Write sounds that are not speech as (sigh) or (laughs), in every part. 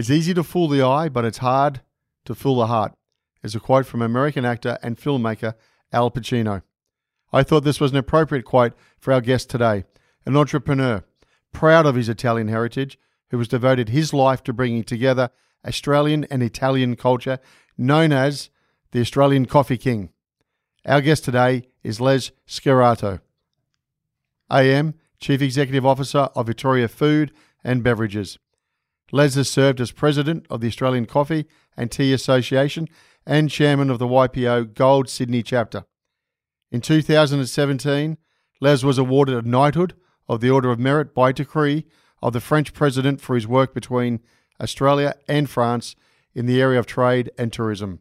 It's easy to fool the eye, but it's hard to fool the heart, is a quote from American actor and filmmaker Al Pacino. I thought this was an appropriate quote for our guest today, an entrepreneur, proud of his Italian heritage, who has devoted his life to bringing together Australian and Italian culture, known as the Australian Coffee King. Our guest today is Les Schirato, AM, Chief Executive Officer of Vittoria Food and Beverages. Les has served as President of the Australian Coffee and Tea Association and Chairman of the YPO Gold Sydney chapter. In 2017, Les was awarded a knighthood of the Order of Merit by decree of the French President for his work between Australia and France in the area of trade and tourism.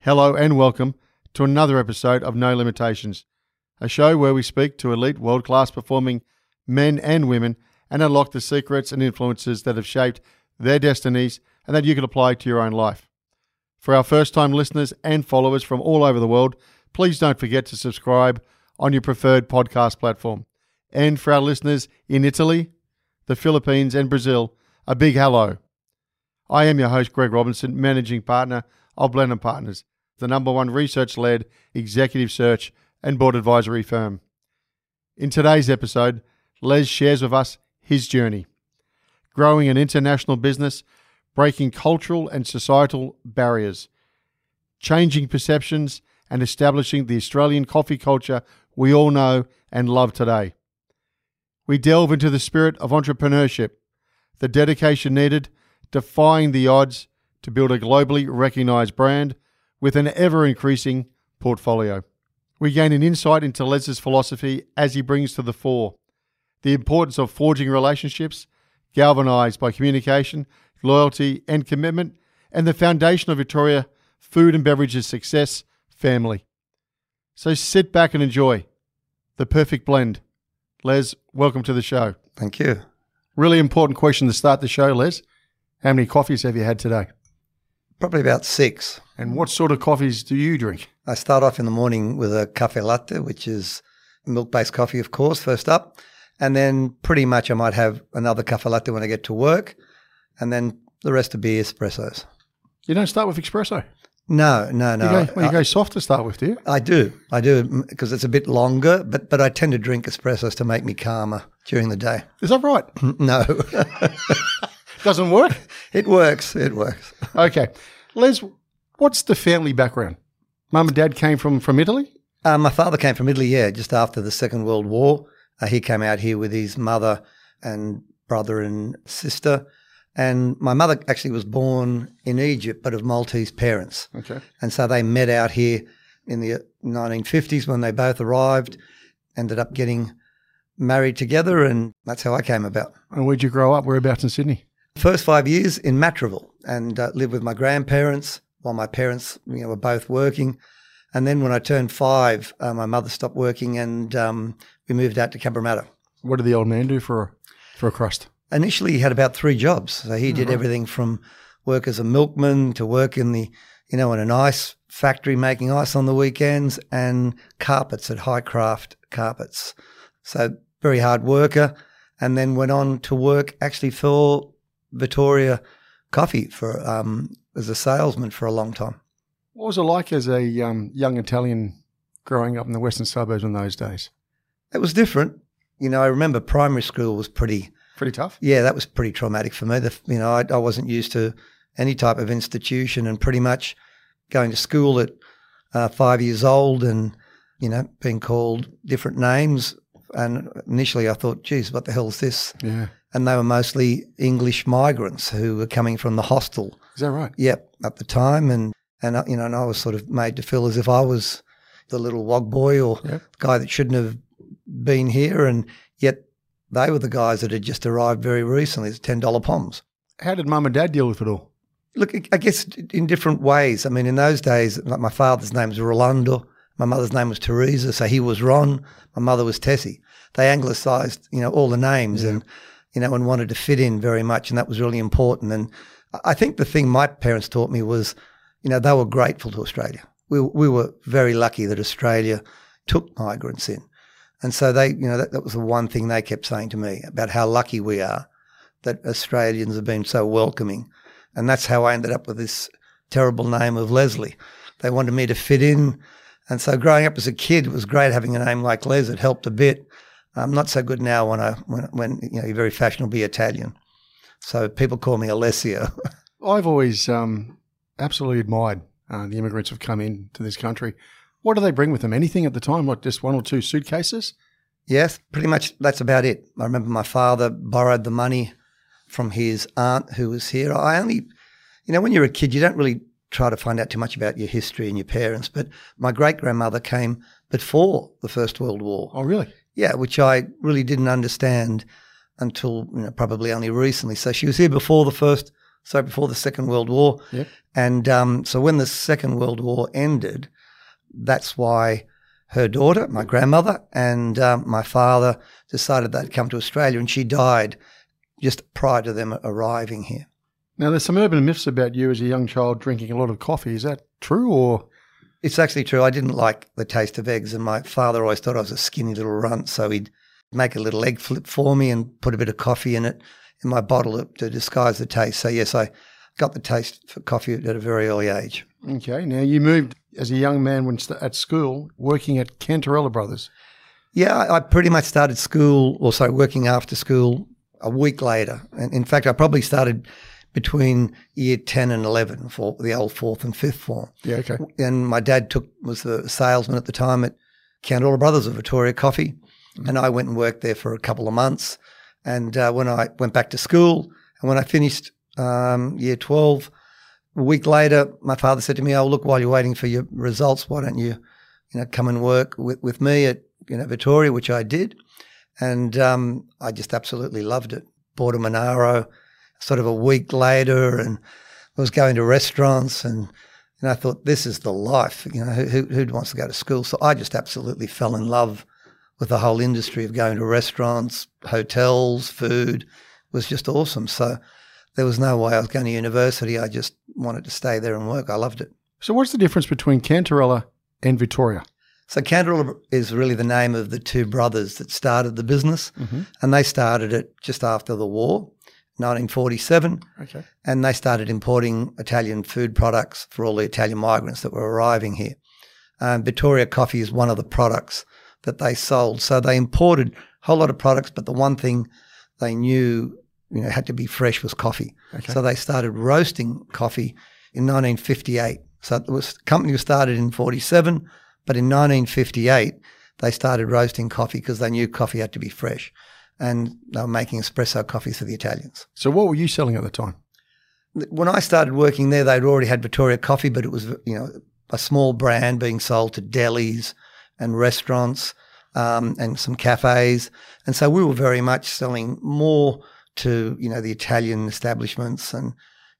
Hello and welcome to another episode of No Limitations, a show where we speak to elite world class performing men and women and unlock the secrets and influences that have shaped their destinies and that you can apply to your own life. For our first time listeners and followers from all over the world, please don't forget to subscribe on your preferred podcast platform. And for our listeners in Italy, the Philippines, and Brazil, a big hello. I am your host, Greg Robinson, managing partner of Blenheim Partners, the number one research led executive search and board advisory firm. In today's episode, Les shares with us his journey. Growing an international business, breaking cultural and societal barriers, changing perceptions, and establishing the Australian coffee culture we all know and love today. We delve into the spirit of entrepreneurship, the dedication needed, defying the odds to build a globally recognized brand with an ever increasing portfolio. We gain an insight into Les's philosophy as he brings to the fore the importance of forging relationships, galvanized by communication, loyalty, and commitment, and the foundation of Vittoria Food and Beverages success family. So sit back and enjoy the perfect blend. Les, welcome to the show. Thank you. Really important question to start the show, Les. How many coffees have you had today? Probably about six. And what sort of coffees do you drink? I start off in the morning with a cafe latte, which is milk based coffee, of course, first up. And then pretty much I might have another cafe latte when I get to work. And then the rest of be espressos. You don't start with espresso? No, no, no. You go, well, you go soft to start with, do you? I do. I do because it's a bit longer, but, but I tend to drink espressos to make me calmer during the day. Is that right? (laughs) No. (laughs) Doesn't work? It works. It works. Okay. Les, what's the family background? Mum and dad came from, from Italy? Uh, my father came from Italy, yeah, just after the Second World War. Uh, he came out here with his mother and brother and sister. And my mother actually was born in Egypt, but of Maltese parents. Okay. And so they met out here in the 1950s when they both arrived, ended up getting married together, and that's how I came about. And where'd you grow up? Whereabouts in Sydney? First five years in Matraville and uh, lived with my grandparents while my parents you know, were both working. And then when I turned five, uh, my mother stopped working and um, we moved out to Cabramatta. What did the old man do for a, for a crust? Initially, he had about three jobs. So he did everything from work as a milkman to work in the, you know, in an ice factory making ice on the weekends and carpets at High Craft Carpets. So very hard worker. And then went on to work actually for Vittoria Coffee for um, as a salesman for a long time. What was it like as a um, young Italian growing up in the western suburbs in those days? It was different. You know, I remember primary school was pretty Pretty tough. Yeah, that was pretty traumatic for me. The, you know, I, I wasn't used to any type of institution, and pretty much going to school at uh, five years old, and you know, being called different names. And initially, I thought, "Geez, what the hell is this?" Yeah. And they were mostly English migrants who were coming from the hostel. Is that right? Yep, at the time, and and uh, you know, and I was sort of made to feel as if I was the little wog boy or Yep. guy that shouldn't have been here, and yet they were the guys that had just arrived very recently. It's ten dollar poms. How did mum and dad deal with it all? Look, I guess in different ways. I mean, in those days, like my father's name was Rolando, my mother's name was Teresa, so he was Ron, my mother was Tessie. They anglicised, you know, all the names and, you know, and wanted to fit in very much, and that was really important. And I think the thing my parents taught me was, you know, they were grateful to Australia. We, we were very lucky that Australia took migrants in. And so they, you know, that, that was the one thing they kept saying to me about how lucky we are that Australians have been so welcoming. And that's how I ended up with this terrible name of Leslie. They wanted me to fit in. And so growing up as a kid, it was great having a name like Les. It helped a bit. I'm not so good now when I when, when you know you're very fashionably Italian. So people call me Alessio. (laughs) I've always um, absolutely admired uh, the immigrants who've come into this country. What do they bring with them? Anything at the time? What, just one or two suitcases? Yes, pretty much that's about it. I remember my father borrowed the money from his aunt who was here. I only, you know, when you're a kid, you don't really try to find out too much about your history and your parents. But my great grandmother came before the First World War. Oh, really? Yeah, which I really didn't understand until you know probably only recently. So she was here before the first, so before the Second World War. Yep. And um, so when the Second World War ended, that's why her daughter, my grandmother, and um, my father decided they'd come to Australia, and she died just prior to them arriving here. Now, there's some urban myths about you as a young child drinking a lot of coffee. Is that true or? It's actually true. I didn't like the taste of eggs, and my father always thought I was a skinny little runt, so he'd make a little egg flip for me and put a bit of coffee in it in my bottle to disguise the taste. So yes, I got the taste for coffee at a very early age. Okay. Now, you moved as a young man when st- at school working at Cantarella Brothers. Yeah, I, pretty much started school, or sorry, working after school a week later. And in fact, I probably started between year 10 and 11 for the old fourth and fifth form. Yeah, okay. And my dad took was the salesman at the time at Cantarella Brothers of Vittoria Coffee. And I went and worked there for a couple of months. And uh, when I went back to school and when I finished um, year 12, a week later, my father said to me, Oh, look, while you're waiting for your results, why don't you, you know, come and work with, with me at, you know, Vittoria, which I did. And um, I just absolutely loved it. Bought a Monaro sort of a week later and was going to restaurants and and I thought this is the life. You know, who who wants to go to school? So I just absolutely fell in love with the whole industry of going to restaurants, hotels, food. It was just awesome. So there was no way I was going to university. I just wanted to stay there and work. I loved it. So, what's the difference between Cantarella and Vittoria? So Cantarella is really the name of the two brothers that started the business, and they started it just after the war, 1947. Okay. and they started importing Italian food products for all the Italian migrants that were arriving here. Um, Vittoria Coffee is one of the products that they sold. So they imported a whole lot of products, but the one thing they knew you know had to be fresh was coffee. So they started roasting coffee in 1958. So it was the company was started in 47, but in 1958 they started roasting coffee because they knew coffee had to be fresh, and they were making espresso coffee for the Italians So, what were you selling at the time? when I started working there, they'd already had Vittoria Coffee, but it was you know a small brand being sold to delis and restaurants um, and some cafes, and so we were very much selling more to you know the Italian establishments and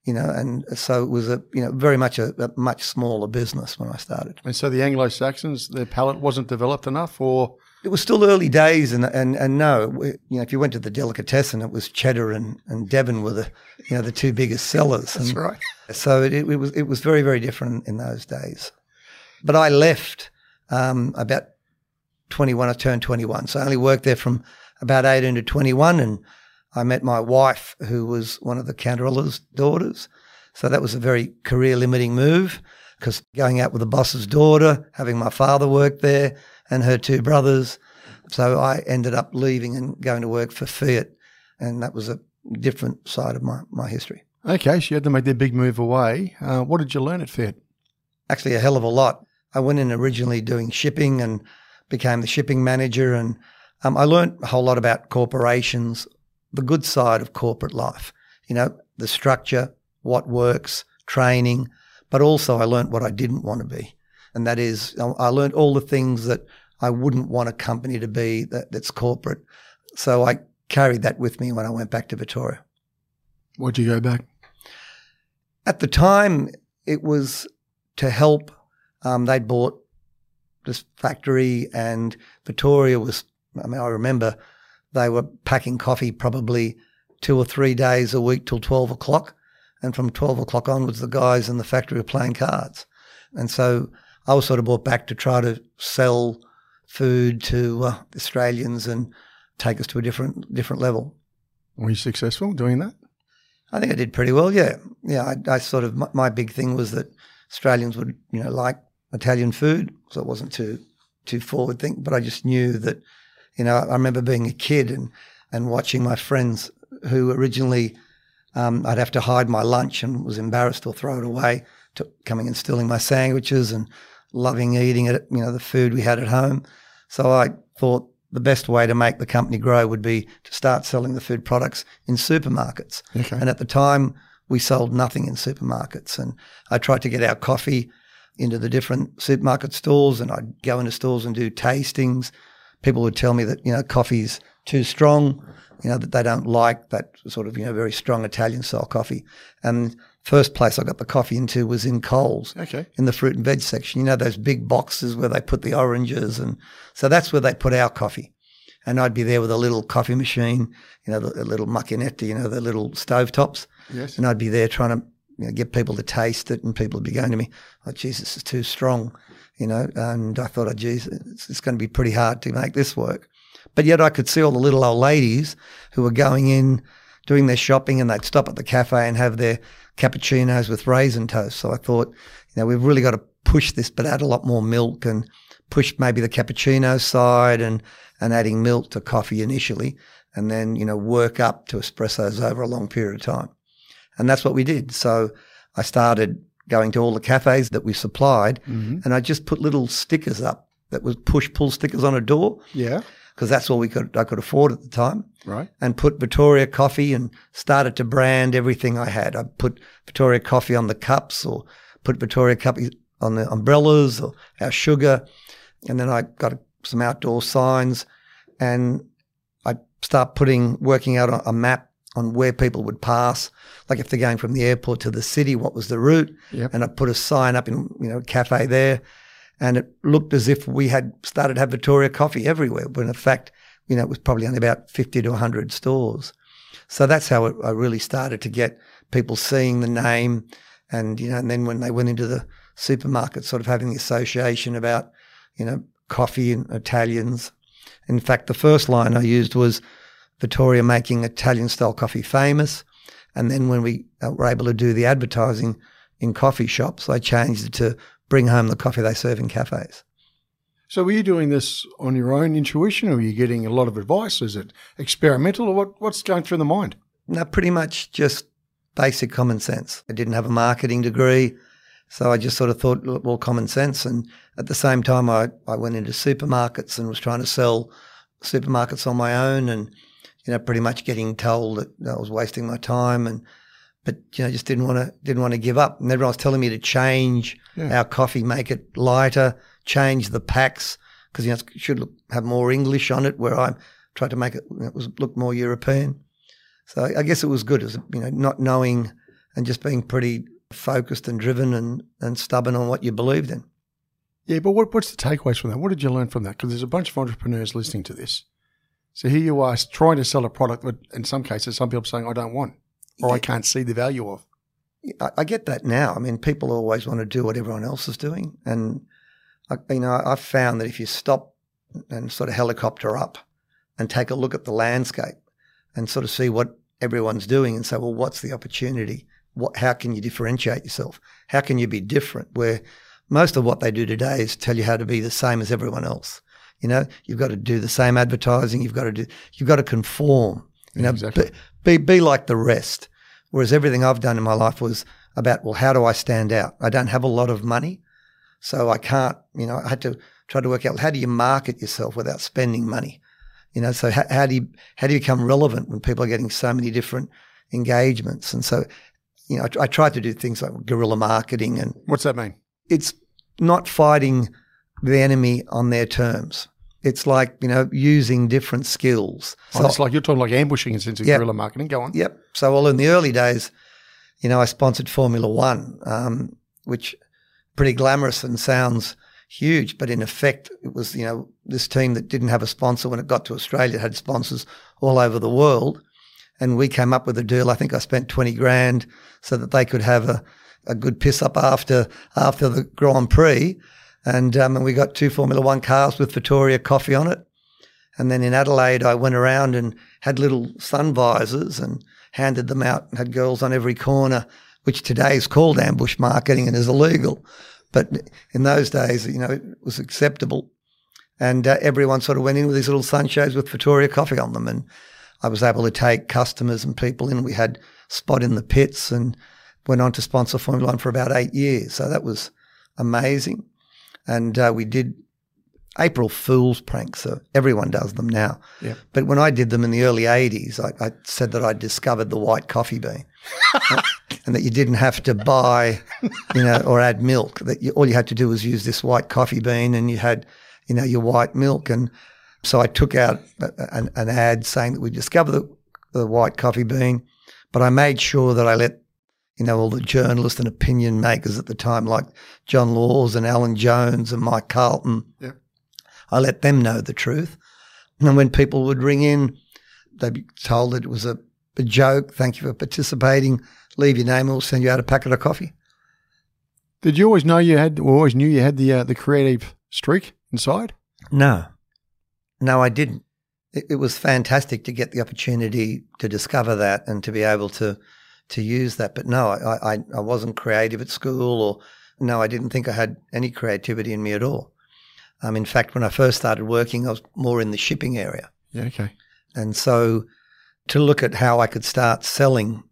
you know and so it was a you know very much a, a much smaller business when I started. And so the Anglo Saxons, their palate wasn't developed enough, or It was still early days, and and and no, you know, if you went to the delicatessen, it was Cheddar and, and Devon were the you know the two biggest sellers. that's and, right. So it, it was it was very very different in those days. But I left um, about twenty one. I turned twenty one, so I only worked there from about eighteen to twenty one, and I met my wife, who was one of the Cantarella's daughters. So that was a very career limiting move because going out with the boss's daughter, having my father work there, and her two brothers. So I ended up leaving and going to work for Fiat And that was a different side of my, my history. Okay, so you had to make that big move away. Uh, what did you learn at Fiat? Actually, a hell of a lot. I went in originally doing shipping and became the shipping manager. And um, I learned a whole lot about corporations, the good side of corporate life, you know, the structure, what works, training, but also I learned what I didn't want to be. And that is, I learned all the things that I wouldn't want a company to be that, that's corporate. So I carried that with me when I went back to Vittoria. Why'd you go back? At the time, it was to help. Um, they'd bought this factory, and Vittoria was. I mean, I remember they were packing coffee probably two or three days a week till twelve o'clock, and from twelve o'clock onwards, the guys in the factory were playing cards, and so I was sort of brought back to try to sell food to uh, Australians and take us to a different different level. Were you successful doing that? I think I did pretty well. Yeah, yeah. I, I sort of my, my, big thing was that Australians would you know like Italian food, so it wasn't too too forward think. But I just knew that you know I remember being a kid and and watching my friends who originally um, I'd have to hide my lunch and was embarrassed or throw it away, to coming and stealing my sandwiches and loving eating it, you know, the food we had at home. So I thought the best way to make the company grow would be to start selling the food products in supermarkets. Okay. And at the time, we sold nothing in supermarkets. And I tried to get our coffee into the different supermarket stores and I'd go into stores and do tastings. People would tell me that, you know, coffee's too strong, you know, that they don't like that sort of, you know, very strong Italian style coffee. And first place I got the coffee into was in Coles. Okay. In the fruit and veg section. You know, those big boxes where they put the oranges. And so that's where they put our coffee. And I'd be there with a little coffee machine, you know, the, little macchinetta, you know, the little stove tops. Yes. And I'd be there trying to you know, get people to taste it. And people would be going to me, oh, Jesus, is too strong, you know. And I thought, oh, geez, it's, it's going to be pretty hard to make this work. But yet I could see all the little old ladies who were going in, doing their shopping, and they'd stop at the cafe and have their cappuccinos with raisin toast. So I thought, you know, we've really got to push this, but add a lot more milk and push maybe the cappuccino side and, and adding milk to coffee initially, and then, you know, work up to espressos over a long period of time. And that's what we did. So I started going to all the cafes that we supplied mm-hmm. and I just put little stickers up that was push pull stickers on a door. Yeah because that's all we could I could afford at the time. Right. And put Vittoria coffee and started to brand everything I had. I put Vittoria coffee on the cups or put Vittoria coffee on the umbrellas or our sugar. And then I got some outdoor signs and I start putting working out a map on where people would pass. Like if they're going from the airport to the city, what was the route? Yep. And I put a sign up in, you know, cafe there and it looked as if we had started to have Vittoria coffee everywhere, when in fact, you know, it was probably only about 50 to 100 stores. So that's how it, I really started to get people seeing the name. And, you know, and then when they went into the supermarket, sort of having the association about, you know, coffee and Italians. In fact, the first line I used was Vittoria making Italian style coffee famous. And then when we uh, were able to do the advertising in coffee shops, I changed it to bring home the coffee they serve in cafes. So, were you doing this on your own intuition, or were you getting a lot of advice? Is it experimental, or what, what's going through the mind? No, pretty much just basic common sense. I didn't have a marketing degree, so I just sort of thought, well, common sense. And at the same time, I, I went into supermarkets and was trying to sell supermarkets on my own, and you know, pretty much getting told that I was wasting my time and but you know, just didn't want to didn't want to give up. And everyone was telling me to change yeah. our coffee, make it lighter, change the packs because you know it should look, have more English on it. Where I tried to make it, it was look more European. So I guess it was good as you know not knowing and just being pretty focused and driven and, and stubborn on what you believed in. Yeah, but what, what's the takeaways from that? What did you learn from that? Because there's a bunch of entrepreneurs listening to this. So here you are trying to sell a product that, in some cases, some people are saying, "I don't want." or I can't see the value of. I, get that now. I mean, people always want to do what everyone else is doing, and I, you know, I've found that if you stop and sort of helicopter up and take a look at the landscape and sort of see what everyone's doing and say, well, what's the opportunity? What, how can you differentiate yourself? How can you be different? Where most of what they do today is tell you how to be the same as everyone else. You know, you've got to do the same advertising. You've got to do, you've got to conform You know, exactly. be, be be like the rest. Whereas everything I've done in my life was about, well, how do I stand out? I don't have a lot of money, so I can't. You know, I had to try to work out how do you market yourself without spending money. You know, so how, how do you how do you become relevant when people are getting so many different engagements? And so, you know, I, I tried to do things like guerrilla marketing, and What's that mean? it's not fighting the enemy on their terms. It's like you know using different skills. Oh, it's like you're talking like ambushing in sense of Yeah. guerrilla marketing. Go on. Yep. So, well, in the early days, you know, I sponsored Formula One, um, which pretty glamorous and sounds huge, but in effect, it was you know this team that didn't have a sponsor when it got to Australia had sponsors all over the world, and we came up with a deal. I think I spent twenty grand so that they could have a, a good piss up after after the Grand Prix, and um, and we got two Formula One cars with Vittoria coffee on it. And then in Adelaide, I went around and had little sun visors and handed them out and had girls on every corner, which today is called ambush marketing and is illegal. But in those days, you know, it was acceptable. And uh, everyone sort of went in with these little sunshades with Vittoria coffee on them. And I was able to take customers and people in. We had spot in the pits and went on to sponsor Formula One for about eight years. So that was amazing. And uh, we did April Fool's pranks. So everyone does them now. Yeah. But when I did them in the early 80s, I, I said that I discovered the white coffee bean. (laughs) and that you didn't have to buy, you know, or add milk. That you, all you had to do was use this white coffee bean, and you had, you know, your white milk. And so I took out a, an, an ad saying that we discovered the, the white coffee bean, but I made sure that I let, you know, all the journalists and opinion makers at the time, like John Laws and Alan Jones and Mike Carlton, Yeah. I let them know the truth. And when people would ring in, they'd be told that it was a, a joke. Thank you for participating. Leave your name, and we'll send you out a packet of coffee. Did you always know you had, or always knew you had the uh, the creative streak inside? No, no, I didn't. It, it was fantastic to get the opportunity to discover that and to be able to to use that. But no, I, I, I wasn't creative at school, or no, I didn't think I had any creativity in me at all. Um, in fact, when I first started working, I was more in the shipping area. Yeah. Okay. And so to look at how I could start selling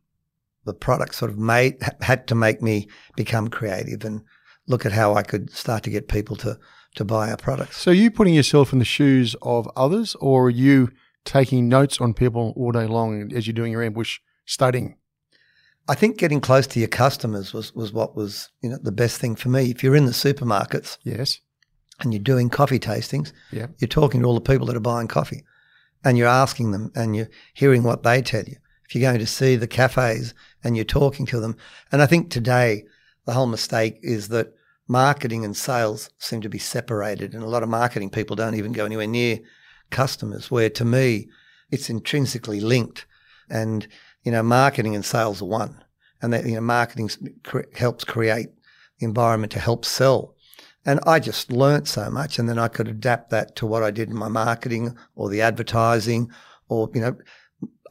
the product sort of made ha- had to make me become creative and look at how I could start to get people to to buy our products. So, are you putting yourself in the shoes of others, or are you taking notes on people all day long as you're doing your ambush studying? I think getting close to your customers was was what was you know the best thing for me. If you're in the supermarkets Yes. and you're doing coffee tastings, Yeah. you're talking to all the people that are buying coffee, and you're asking them and you're hearing what they tell you. If you're going to see the cafes and you're talking to them, and I think today the whole mistake is that marketing and sales seem to be separated, and a lot of marketing people don't even go anywhere near customers. Where to me, it's intrinsically linked, and you know, marketing and sales are one, and that you know, marketing cre- helps create the environment to help sell. And I just learnt so much, and then I could adapt that to what I did in my marketing or the advertising, or you know,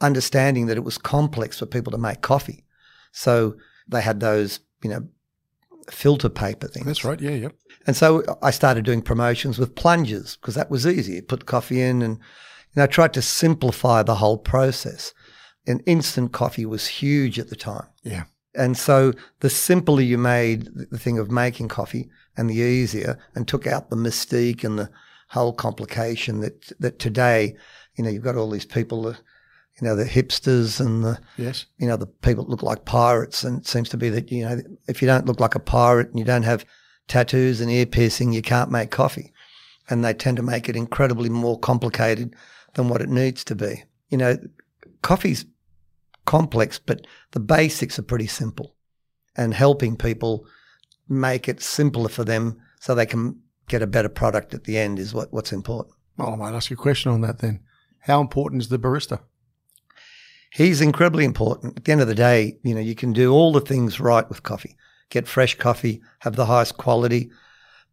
understanding that it was complex for people to make coffee. So they had those, you know, filter paper things. That's right. Yeah. Yeah. And so I started doing promotions with plungers because that was easy. You put coffee in and, you know, I tried to simplify the whole process. And instant coffee was huge at the time. Yeah. And so the simpler you made the thing of making coffee and the easier and took out the mystique and the whole complication that, that today, you know, you've got all these people, that, you know, the hipsters and the, Yes. you know, the people that look like pirates. And it seems to be that, you know, if you don't look like a pirate and you don't have tattoos and ear piercing, you can't make coffee. And they tend to make it incredibly more complicated than what it needs to be. You know, coffee's complex, but the basics are pretty simple. And helping people make it simpler for them so they can get a better product at the end is what, what's important. Well, I might ask you a question on that then. How important is the barista? He's incredibly important. At the end of the day, you know, you can do all the things right with coffee. Get fresh coffee, have the highest quality.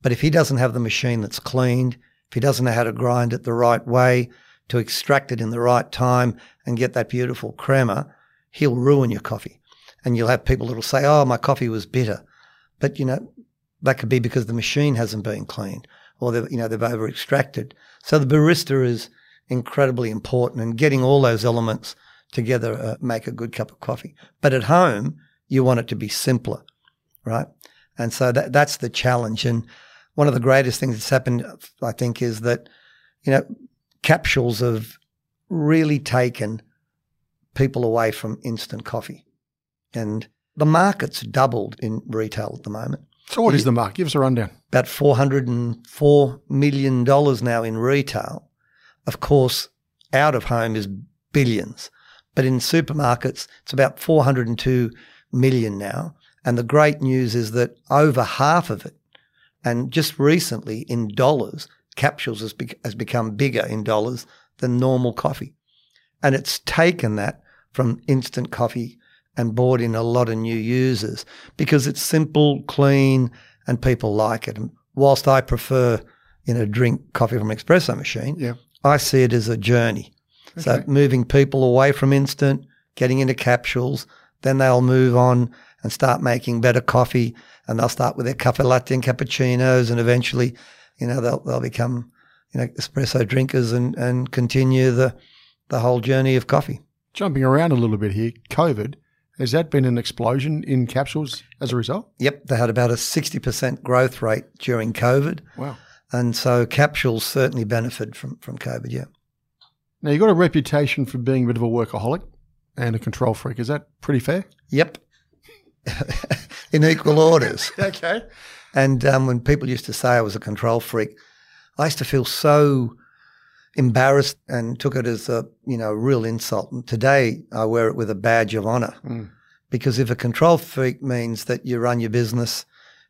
But if he doesn't have the machine that's cleaned, if he doesn't know how to grind it the right way, to extract it in the right time and get that beautiful crema, he'll ruin your coffee. And you'll have people that'll say, Oh, my coffee was bitter. But, you know, that could be because the machine hasn't been cleaned or you know, they've over extracted. So the barista is incredibly important and getting all those elements together uh, make a good cup of coffee. But at home, you want it to be simpler, right? And so that that's the challenge. And one of the greatest things that's happened, I think, is that you know capsules have really taken people away from instant coffee, and the market's doubled in retail at the moment. So, what is the market? Give us a rundown. About four hundred and four million dollars now in retail. Of course, out of home is billions, but in supermarkets it's about four hundred and two million now. And the great news is that over half of it, and just recently in dollars, capsules has, bec- has become bigger in dollars than normal coffee. And it's taken that from instant coffee and brought in a lot of new users because it's simple, clean, and people like it. And whilst I prefer, you know, drink coffee from an espresso machine, Yeah. I see it as a journey. So moving people away from instant, getting into capsules, then they'll move on and start making better coffee, and they'll start with their cafe latte and cappuccinos, and eventually, you know, they'll they'll become, you know, espresso drinkers and and continue the the whole journey of coffee. Jumping around a little bit here, COVID, has that been an explosion in capsules as a result? Yep, they had about a sixty percent growth rate during COVID, Wow. and so capsules certainly benefit from from COVID. Yeah. Now, you've got a reputation for being a bit of a workaholic and a control freak. Is that pretty fair? Yep. (laughs) In equal orders. (laughs) Okay. And um, when people used to say I was a control freak, I used to feel so embarrassed and took it as a you know real insult. And today I wear it with a badge of honor hmm. because if a control freak means that you run your business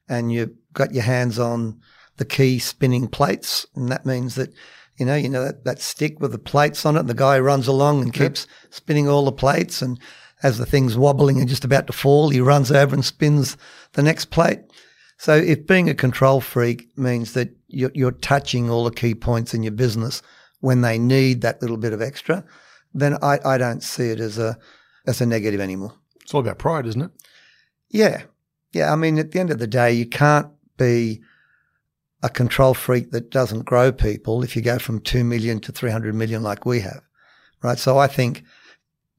and you've got your hands on the key spinning plates, and that means that you know you know that, that stick with the plates on it, and the guy runs along and keeps spinning all the plates, and as the thing's wobbling and just about to fall, he runs over and spins the next plate. So if being a control freak means that you're, you're touching all the key points in your business when they need that little bit of extra, then I, I don't see it as a as a negative anymore. It's all about pride, isn't it? Yeah. Yeah. I mean, at the end of the day, you can't be a control freak that doesn't grow people if you go from 2 million to 300 million like we have. Right. So I think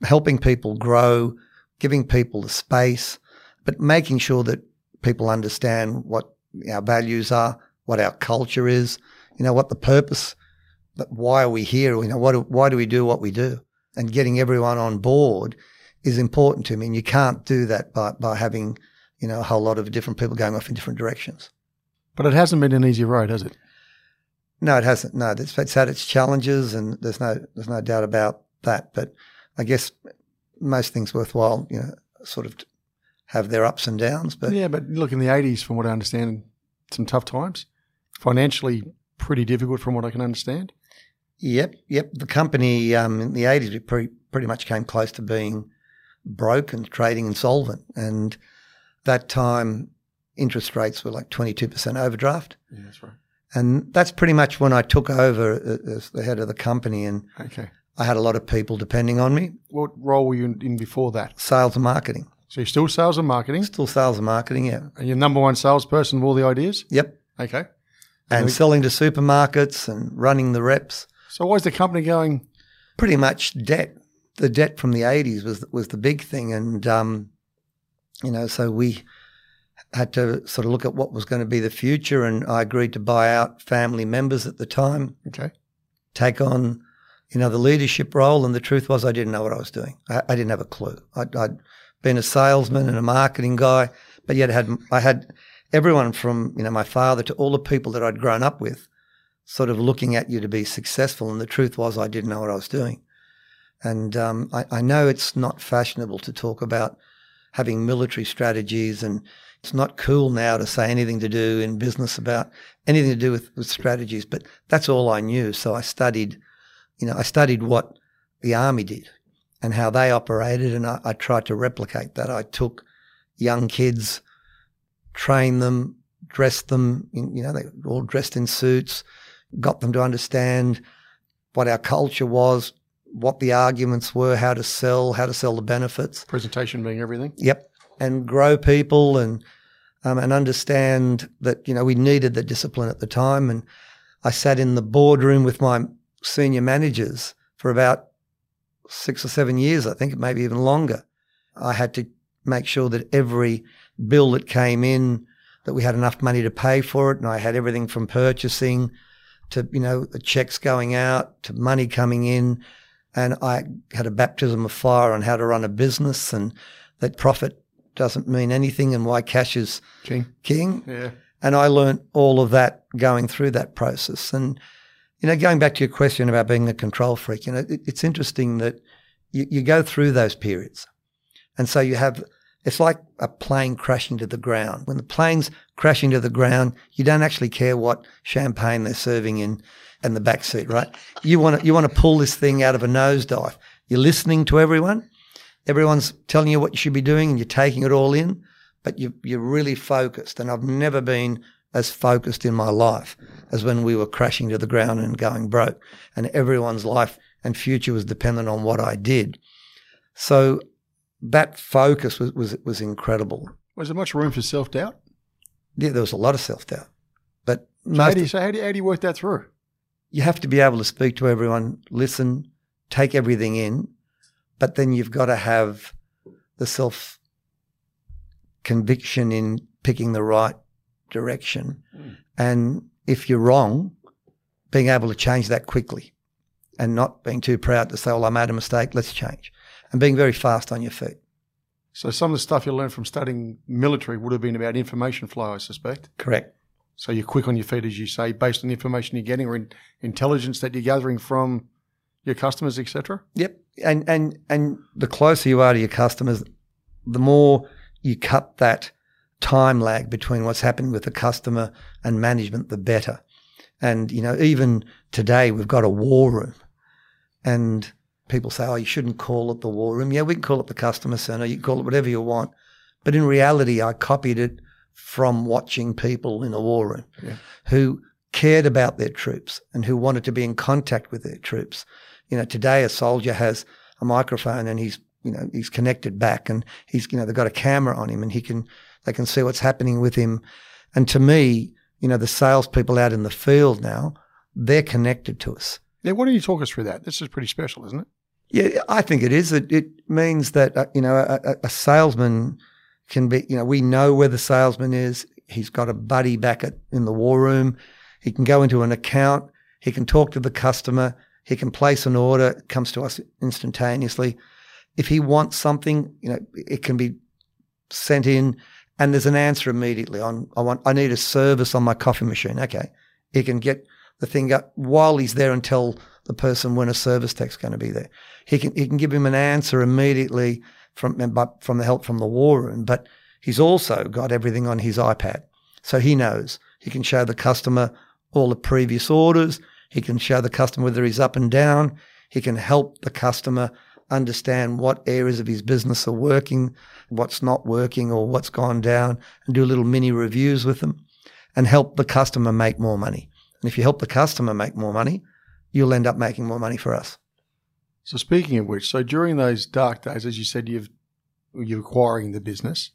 helping people grow, giving people the space, but making sure that people understand what our values are, what our culture is, you know, what the purpose, that why are we here? You know, what, do- why do we do what we do? And getting everyone on board is important to me. And you can't do that by, by having, you know, a whole lot of different people going off in different directions. But it hasn't been an easy road, has it? No, it hasn't. No, it's, it's had its challenges, and there's no there's no doubt about that. But I guess most things worthwhile, you know, sort of have their ups and downs. But Yeah, but look, in the 80s, from what I understand, some tough times. Financially, pretty difficult from what I can understand. Yep, yep. The company um, in the eighties we pretty pretty much came close to being broke and trading insolvent, and that time interest rates were like twenty two percent overdraft, Yeah, that's right. and that's pretty much when I took over as the head of the company, and Okay. I had a lot of people depending on me, What role were you in, before that? sales and marketing, So you're still sales and marketing, still sales and marketing, yeah, and you're number one salesperson of all the ideas? yep, Okay. and selling to supermarkets and running the reps. So why is the company going, pretty much debt. The debt from the eighties was was the big thing, and um, you know, so we had to sort of look at what was going to be the future, and I agreed to buy out family members at the time, okay, take on, you know, the leadership role. And the truth was, I didn't know what I was doing. I, I didn't have a clue. I'd, I'd been a salesman and a marketing guy, but yet I had I had everyone from you know my father to all the people that I'd grown up with, sort of looking at you to be successful. And the truth was, I didn't know what I was doing. And um, I, I know it's not fashionable to talk about having military strategies, and it's not cool now to say anything to do in business about anything to do with, with strategies. But that's all I knew. So I studied, you know, I studied what the army did and how they operated, and I, I tried to replicate that. I took young kids, trained them, dressed them, in, you know, they were all dressed in suits, got them to understand what our culture was, what the arguments were, how to sell, how to sell the benefits. presentation being everything? Yep. And grow people and um, and understand that, you know, we needed the discipline at the time. And I sat in the boardroom with my senior managers for about six or seven years, I think, maybe even longer. I had to make sure that every bill that came in, that we had enough money to pay for it, and I had everything from purchasing to you know the checks going out to money coming in, and I had a baptism of fire on how to run a business and that profit doesn't mean anything and why cash is King. king. Yeah. And I learnt all of that going through that process. And, you know, going back to your question about being a control freak, you know, it, it's interesting that you, you go through those periods. And so you have, it's like a plane crashing to the ground. When the plane's crashing to the ground, you don't actually care what champagne they're serving in in the back seat, right? You want to, you want to pull this thing out of a nosedive. You're listening to everyone. Everyone's telling you what you should be doing and you're taking it all in, but you, you're really focused. And I've never been as focused in my life as when we were crashing to the ground and going broke. And everyone's life and future was dependent on what I did. So that focus was, was, was incredible. Was there much room for self doubt? Yeah, there was a lot of self doubt. But So how do you so how do you, how do you work that through? you have to be able to speak to everyone, listen, take everything in, but then you've got to have the self conviction in picking the right direction. Hmm. And if you're wrong, being able to change that quickly and not being too proud to say, well, I made a mistake, let's change. And being very fast on your feet. So some of the stuff you learned from studying military would have been about information flow, I suspect. Correct. So you're quick on your feet, as you say, based on the information you're getting or in, intelligence that you're gathering from your customers, etc. Yep. And and and the closer you are to your customers, the more you cut that time lag between what's happening with the customer and management, the better. And you know, even today we've got a war room, and people say, "Oh, you shouldn't call it the war room." Yeah, we can call it the customer center. You can call it whatever you want. But in reality, I copied it from watching people in a war room who cared about their troops and who wanted to be in contact with their troops. You know, today a soldier has a microphone and he's, you know, he's connected back and he's, you know, they've got a camera on him and he can, they can see what's happening with him. And to me, you know, the salespeople out in the field now, they're connected to us. Yeah, why don't you talk us through that? This is pretty special, isn't it? Yeah, I think it is. It, it means that, uh, you know, a, a- salesman can be, you know, we know where the salesman is. He's got a buddy back at, in the war room. He can go into an account. He can talk to the customer. He can place an order. It comes to us instantaneously. If he wants something, you know, it can be sent in and there's an answer immediately on, I want, I need a service on my coffee machine. Okay. He can get the thing up while he's there tell the person when a service tech's going to be there. He can, he can give him an answer immediately from, from the help from the war room, but he's also got everything on his iPad. So he knows he can show the customer all the previous orders. He can show the customer whether he's up and down. He can help the customer understand what areas of his business are working, what's not working, or what's gone down, and do little mini reviews with them and help the customer make more money. And if you help the customer make more money, you'll end up making more money for us. So speaking of which, so during those dark days, as you said, you've you're acquiring the business.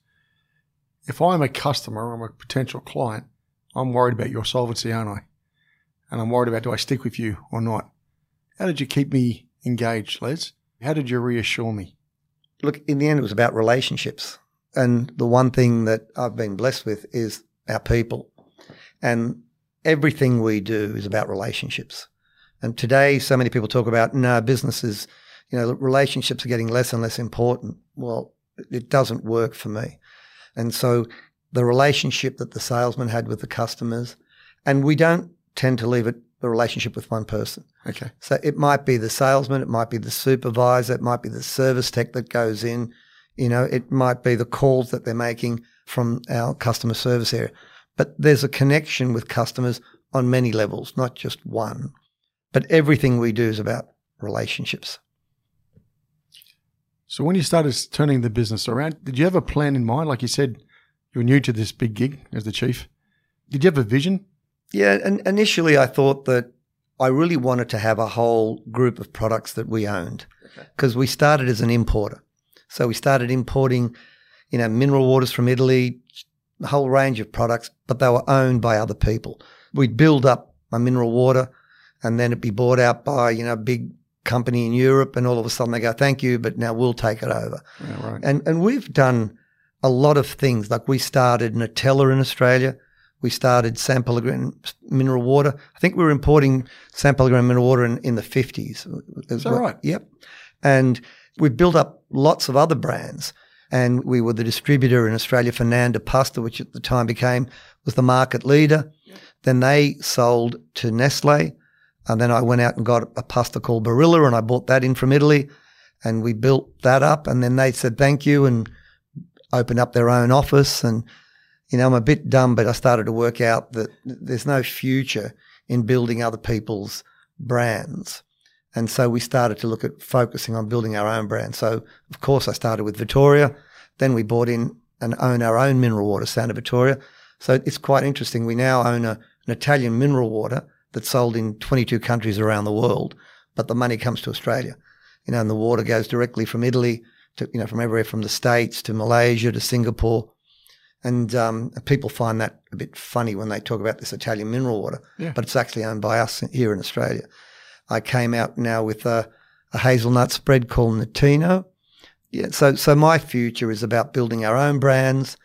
If I'm a customer, I'm a potential client, I'm worried about your solvency, aren't I? And I'm worried about do I stick with you or not? How did you keep me engaged, Les? How did you reassure me? Look, in the end, it was about relationships. And the one thing that I've been blessed with is our people. And everything we do is about relationships. And today, so many people talk about, no, businesses, you know, relationships are getting less and less important. Well, it doesn't work for me. And so the relationship that the salesman had with the customers, and we don't tend to leave it the relationship with one person. Okay. So it might be the salesman, it might be the supervisor, it might be the service tech that goes in, you know, it might be the calls that they're making from our customer service area. But there's a connection with customers on many levels, not just one. But everything we do is about relationships. So when you started turning the business around, did you have a plan in mind? Like you said, you were new to this big gig as the chief. Did you have a vision? Yeah, and initially I thought that I really wanted to have a whole group of products that we owned because we started as an importer. So we started importing, you know, mineral waters from Italy, a whole range of products, but they were owned by other people. We'd build up a mineral water and then it'd be bought out by, you know, a big company in Europe, and all of a sudden they go, "Thank you, but now we'll take it over." Yeah, right. And and we've done a lot of things. Like we started Nutella in Australia. We started San Pellegrino mineral water. I think we were importing San Pellegrino mineral water in, in the 50s. Is that right? Yep. And we built up lots of other brands. And we were the distributor in Australia for Nanda Pasta, which at the time became was the market leader. Then they sold to Nestle. And then I went out and got a pasta called Barilla and I bought that in from Italy. And we built that up. And then they said thank you and opened up their own office. And, you know, I'm a bit dumb, but I started to work out that there's no future in building other people's brands. And so we started to look at focusing on building our own brand. So, of course, I started with Vittoria. Then we bought in and own our own mineral water, Santa Vittoria. So it's quite interesting. We now own a, an Italian mineral water that's sold in 22 countries around the world, but the money comes to Australia. You know, and the water goes directly from Italy to, you know, from everywhere from the States to Malaysia to Singapore. And um, people find that a bit funny when they talk about this Italian mineral water, Yeah. but it's actually owned by us here in Australia. I came out now with a, a hazelnut spread called Natino. Yeah, so so my future is about building our own brands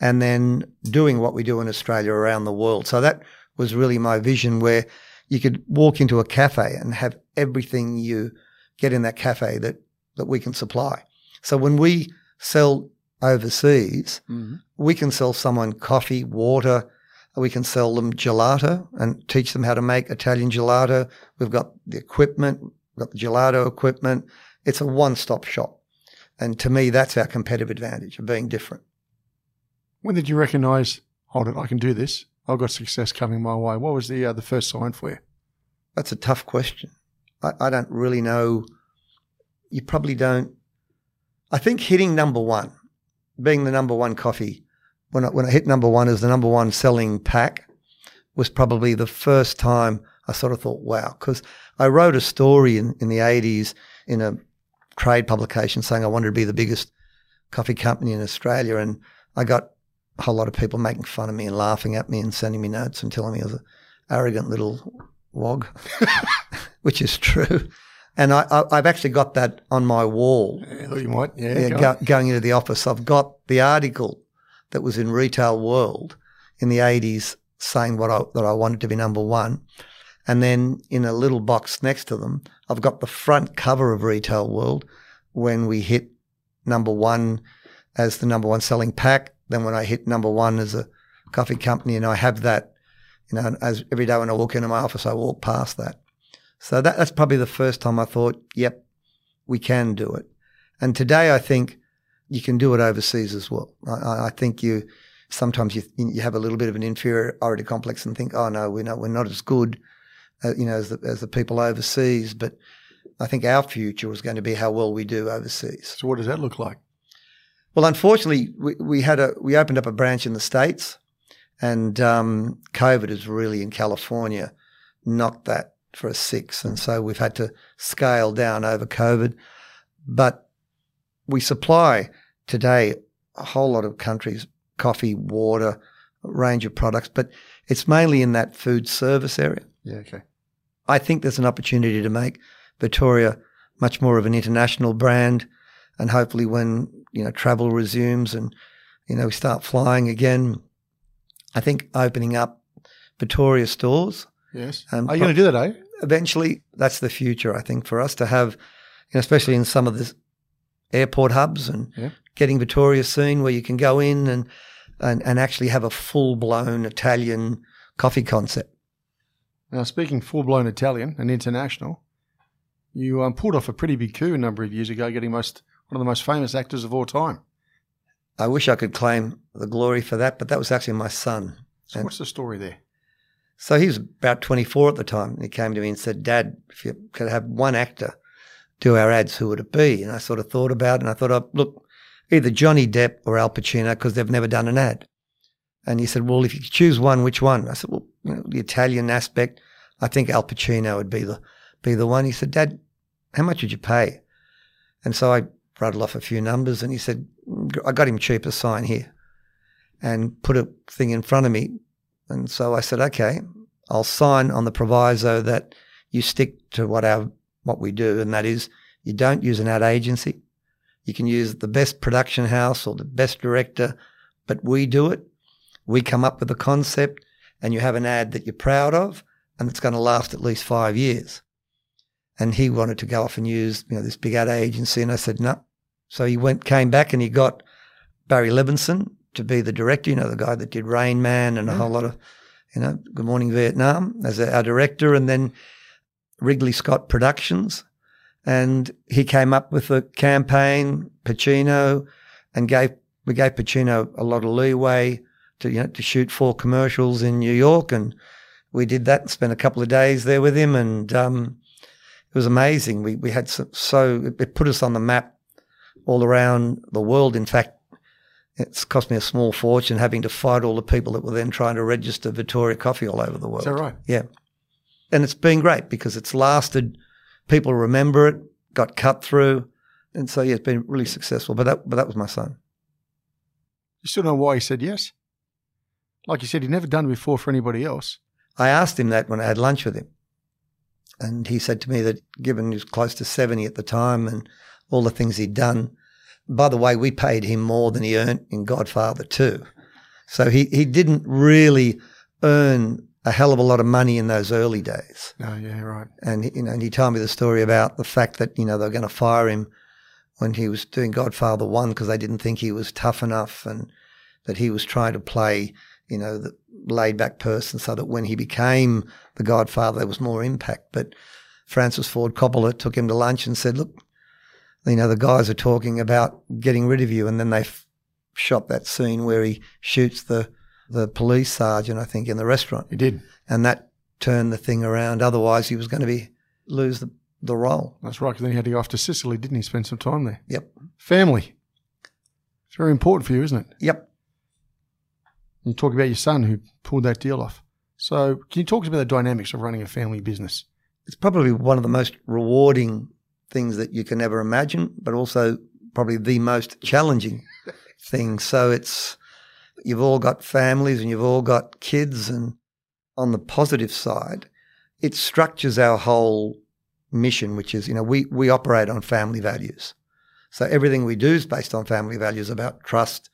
and then doing what we do in Australia around the world. So that was really my vision where you could walk into a cafe and have everything you get in that cafe that, that we can supply. So when we sell overseas, mm-hmm. we can sell someone coffee, water, we can sell them gelato and teach them how to make Italian gelato. We've got the equipment, we've got the gelato equipment. It's a one stop shop. And to me, that's our competitive advantage of being different. When did you recognise? Hold it, I can do this. I've got success coming my way. What was the uh, the first sign for you? That's a tough question. I, I don't really know. You probably don't. I think hitting number one, being the number one coffee, when I, when I hit number one as the number one selling pack, was probably the first time I sort of thought, wow, because I wrote a story in, in the 80s in a trade publication saying I wanted to be the biggest coffee company in Australia. And I got a whole lot of people making fun of me and laughing at me and sending me notes and telling me I was an arrogant little wog, (laughs) which is true. And I, I, I've actually got that on my wall thought you might. Yeah. yeah, go go, going into the office. I've got the article that was in Retail World in the 80s saying what I, that I wanted to be number one. And then in a little box next to them, I've got the front cover of Retail World when we hit number one as the number one selling pack. Then when I hit number one as a coffee company, and I have that, you know, as every day when I walk into my office, I walk past that. So that, that's probably the first time I thought, yep, we can do it. And today I think you can do it overseas as well. I- I, think you sometimes you you have a little bit of an inferiority complex and think, oh no, we're not we're not as good, uh, you know, as the, as the people overseas. But I think our future is going to be how well we do overseas. So what does that look like? Well, unfortunately, we, we had a we opened up a branch in the states, and um, COVID is really in California knocked that for a six, and so we've had to scale down over COVID. But we supply today a whole lot of countries coffee, water, a range of products, but it's mainly in that food service area. Yeah. Okay. I think there's an opportunity to make Vittoria much more of an international brand, and hopefully, when you know travel resumes and you know we start flying again, I think opening up Vittoria stores Yes. Um, Are you going to do that, eh? eventually that's the future. I think for us to have, you know, especially in some of the airport hubs and Yeah. getting Vittoria soon, where you can go in and and, and actually have a full blown Italian coffee concept. Now, speaking full blown Italian and international, you um, pulled off a pretty big coup a number of years ago, getting most one of the most famous actors of all time. I wish I could claim the glory for that, but that was actually my son. So, And- what's the story there? So he was about 24 at the time. And he came to me and said, Dad, if you could have one actor do our ads, who would it be? And I sort of thought about it and I thought, oh, look, either Johnny Depp or Al Pacino because they've never done an ad. And he said, well, if you could choose one, which one? I said, well, you know, the Italian aspect, I think Al Pacino would be the, be the one. He said, Dad, how much would you pay? And so I rattled off a few numbers and he said, I got him cheap a sign here and put a thing in front of me. And so I said, okay, I'll sign on the proviso that you stick to what our what we do, and that is you don't use an ad agency. You can use the best production house or the best director, but we do it. We come up with a concept, and you have an ad that you're proud of, and it's going to last at least five years. And he wanted to go off and use you know this big ad agency, and I said no. So he went, came back, and he got Barry Levinson to be the director. You know, the guy that did Rain Man and a whole lot of, you know, Good Morning Vietnam as our director, and then Ridley Scott Productions, and he came up with a campaign, Pacino, and gave we gave Pacino a lot of leeway to you know to shoot four commercials in New York, and we did that and spent a couple of days there with him, and um, it was amazing. We we had so, so it put us on the map all around the world. In fact, it's cost me a small fortune having to fight all the people that were then trying to register Vittoria coffee all over the world. Is that right? Yeah. And it's been great because it's lasted. People remember it, got cut through. And so, yeah, it's been really successful. But that, but that was my son. You still know why he said yes? Like you said, he'd never done it before for anybody else. I asked him that when I had lunch with him. And he said to me that given he was close to 70 at the time and all the things he'd done, by the way, we paid him more than he earned in Godfather 2. So he, he didn't really earn a hell of a lot of money in those early days. No, yeah, right. And you know, and he told me the story about the fact that you know they were going to fire him when he was doing Godfather One because they didn't think he was tough enough, and that he was trying to play you know the laid back person, so that when he became the Godfather, there was more impact. But Francis Ford Coppola took him to lunch and said, "Look, you know the guys are talking about getting rid of you," and then they f- shot that scene where he shoots the the police sergeant, I think, in the restaurant. He did. And that turned the thing around. Otherwise, he was going to be lose the, the role. That's right, because then he had to go off to Sicily, didn't he? Spend some time there. Yep. Family. It's very important for you, isn't it? Yep. You talk about your son who pulled that deal off. So, can you talk about the dynamics of running a family business? It's probably one of the most rewarding things that you can ever imagine, but also probably the most challenging (laughs) thing. So, it's you've all got families and you've all got kids. And on the positive side, it structures our whole mission, which is, you know, we, we operate on family values. So everything we do is based on family values about trust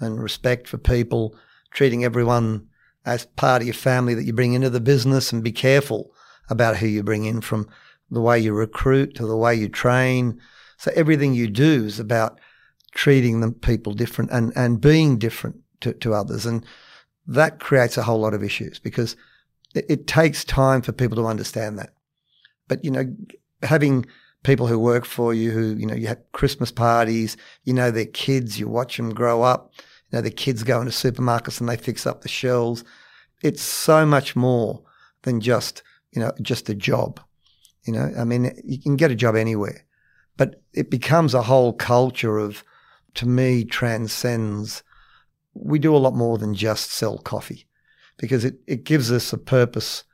and respect for people, treating everyone as part of your family that you bring into the business and be careful about who you bring in from the way you recruit to the way you train. So everything you do is about treating the people different and, and being different to, to others. And that creates a whole lot of issues because it, it takes time for people to understand that. But, you know, having people who work for you who, you know, you have Christmas parties, you know, their kids, you watch them grow up, you know, their kids go into supermarkets and they fix up the shelves. It's so much more than just, you know, just a job. You know, I mean, you can get a job anywhere, but it becomes a whole culture of, to me, transcends we do a lot more than just sell coffee because it, it gives us a purpose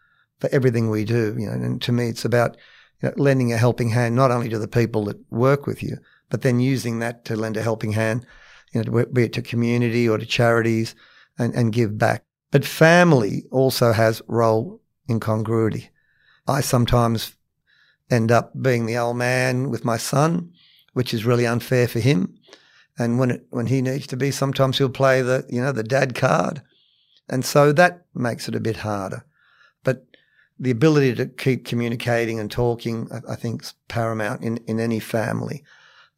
for everything we do. You know, and to me, it's about you know, lending a helping hand not only to the people that work with you, but then using that to lend a helping hand, you know, be it to community or to charities and, and give back. But family also has role incongruity. I sometimes end up being the old man with my son, which is really unfair for him. And when it, when he needs to be, sometimes he'll play the you know the dad card, and so that makes it a bit harder. But the ability to keep communicating and talking, I, I think, is paramount in in any family.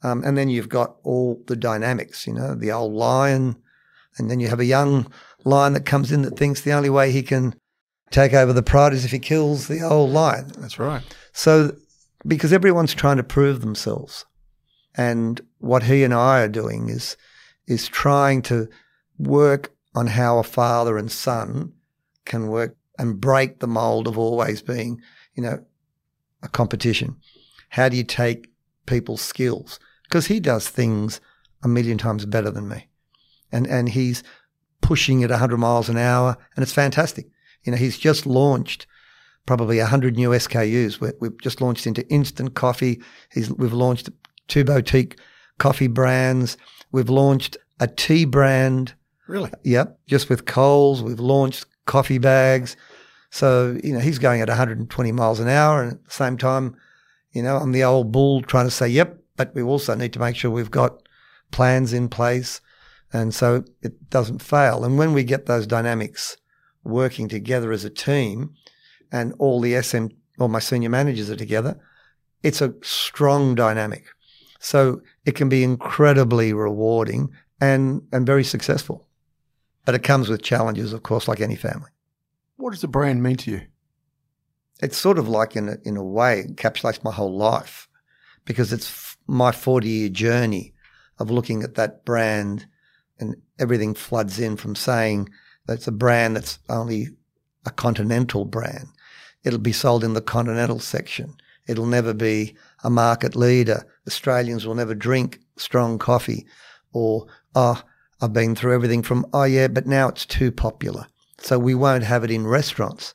Um, and then you've got all the dynamics, you know, the old lion, and then you have a young lion that comes in that thinks the only way he can take over the pride is if he kills the old lion. That's right. So, because everyone's trying to prove themselves. And what he and I are doing is is trying to work on how a father and son can work and break the mold of always being, you know, a competition. How do you take people's skills? Because he does things a million times better than me. And and he's pushing at 100 miles an hour and it's fantastic. You know, he's just launched probably 100 new SKUs. we have just launched into instant coffee. He's, we've launched two boutique coffee brands. We've launched a tea brand. Really? Yep. Just with Coles, we've launched coffee bags. So, you know, he's going at 120 miles an hour. And at the same time, You know, I'm the old bull trying to say, yep, but we also need to make sure we've got plans in place. And so it doesn't fail. And when we get those dynamics working together as a team and all the SM, all my senior managers are together, it's a strong dynamic. So it can be incredibly rewarding and, and very successful. But it comes with challenges, of course, like any family. What does the brand mean to you? It's sort of like, in a, in a way, encapsulates my whole life because it's f- my 40 year journey of looking at that brand and everything floods in from saying that it's a brand that's only a continental brand. It'll be sold in the continental section. It'll never be a market leader. Australians will never drink strong coffee or, oh, I've been through everything from, oh yeah, but now it's too popular. So we won't have it in restaurants.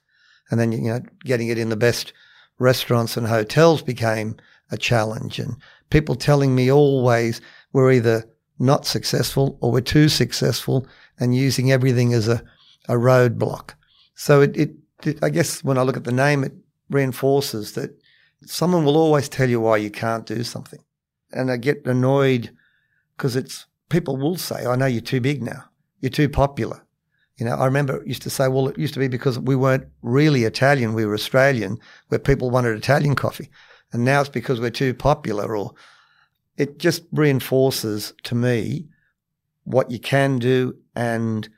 And then, you know, getting it in the best restaurants and hotels became a challenge. And people telling me always we're either not successful or we're too successful and using everything as a, a roadblock. So it, it, it, I guess when I look at the name, it reinforces that someone will always tell you why you can't do something. And I get annoyed because it's people will say, I know you're too big now. You're too popular. You know, I remember it used to say, well, it used to be because we weren't really Italian, we were Australian, where people wanted Italian coffee. And now it's because we're too popular or it just reinforces to me what you can do and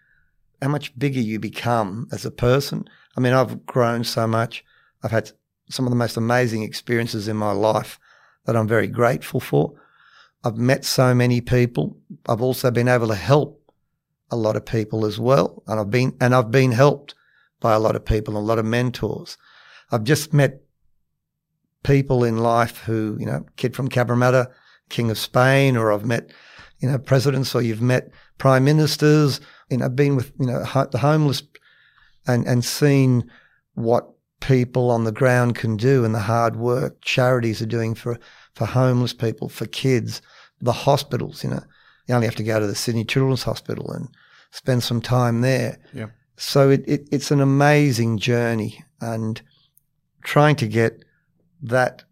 how much bigger you become as a person. I mean, I've grown so much. I've had some of the most amazing experiences in my life that I'm very grateful for. I've met so many people. I've also been able to help a lot of people as well. And I've been, and I've been helped by a lot of people, a lot of mentors. I've just met people in life who, you know, kid from Cabramatta, King of Spain, or I've met, you know, presidents, or you've met prime ministers, you know, been with, you know, the homeless and, and seen what people on the ground can do and the hard work charities are doing for, for homeless people, for kids, the hospitals, you know. You only have to go to the Sydney Children's Hospital and spend some time there. Yeah. So it, it, it's an amazing journey and trying to get that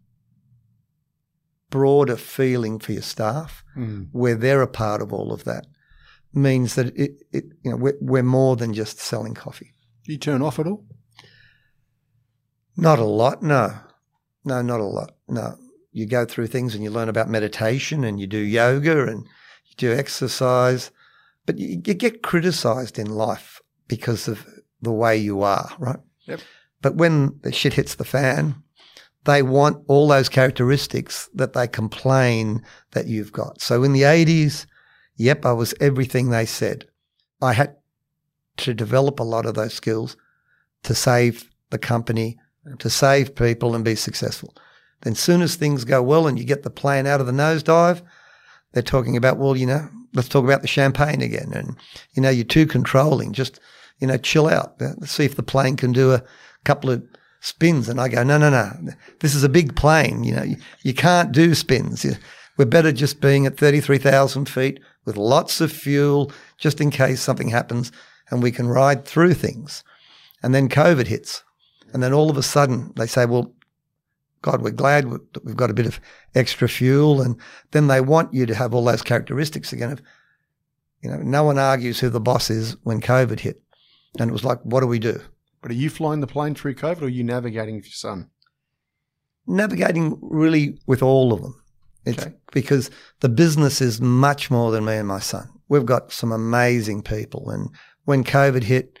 broader feeling for your staff Mm. where they're a part of all of that means that it, it you know we're, we're more than just selling coffee Do you turn off at all? not a lot no no not a lot no you go through things and you learn about meditation and you do yoga and you do exercise but you, you get criticized in life because of the way you are right Yep. but when the shit hits the fan they want all those characteristics that they complain that you've got. So in the 80s, yep, I was everything they said. I had to develop a lot of those skills to save the company, to save people and be successful. Then as soon as things go well and you get the plane out of the nosedive, they're talking about, well, you know, let's talk about the champagne again. And, you know, you're too controlling. Just, you know, chill out. Let's see if the plane can do a couple of spins. And I go, no, no, no. This is a big plane. You know, you, you can't do spins. We're better just being at 33,000 feet with lots of fuel just in case something happens and we can ride through things. And then COVID hits. And then all of a sudden they say, well, God, we're glad that we've got a bit of extra fuel. And then they want you to have all those characteristics again of, you know, no one argues who the boss is when COVID hit. And it was like, what do we do? But are you flying the plane through COVID or are you navigating with your son? navigating really with all of them. It's Okay. because the business is much more than me and my son. We've got some amazing people. And when COVID hit,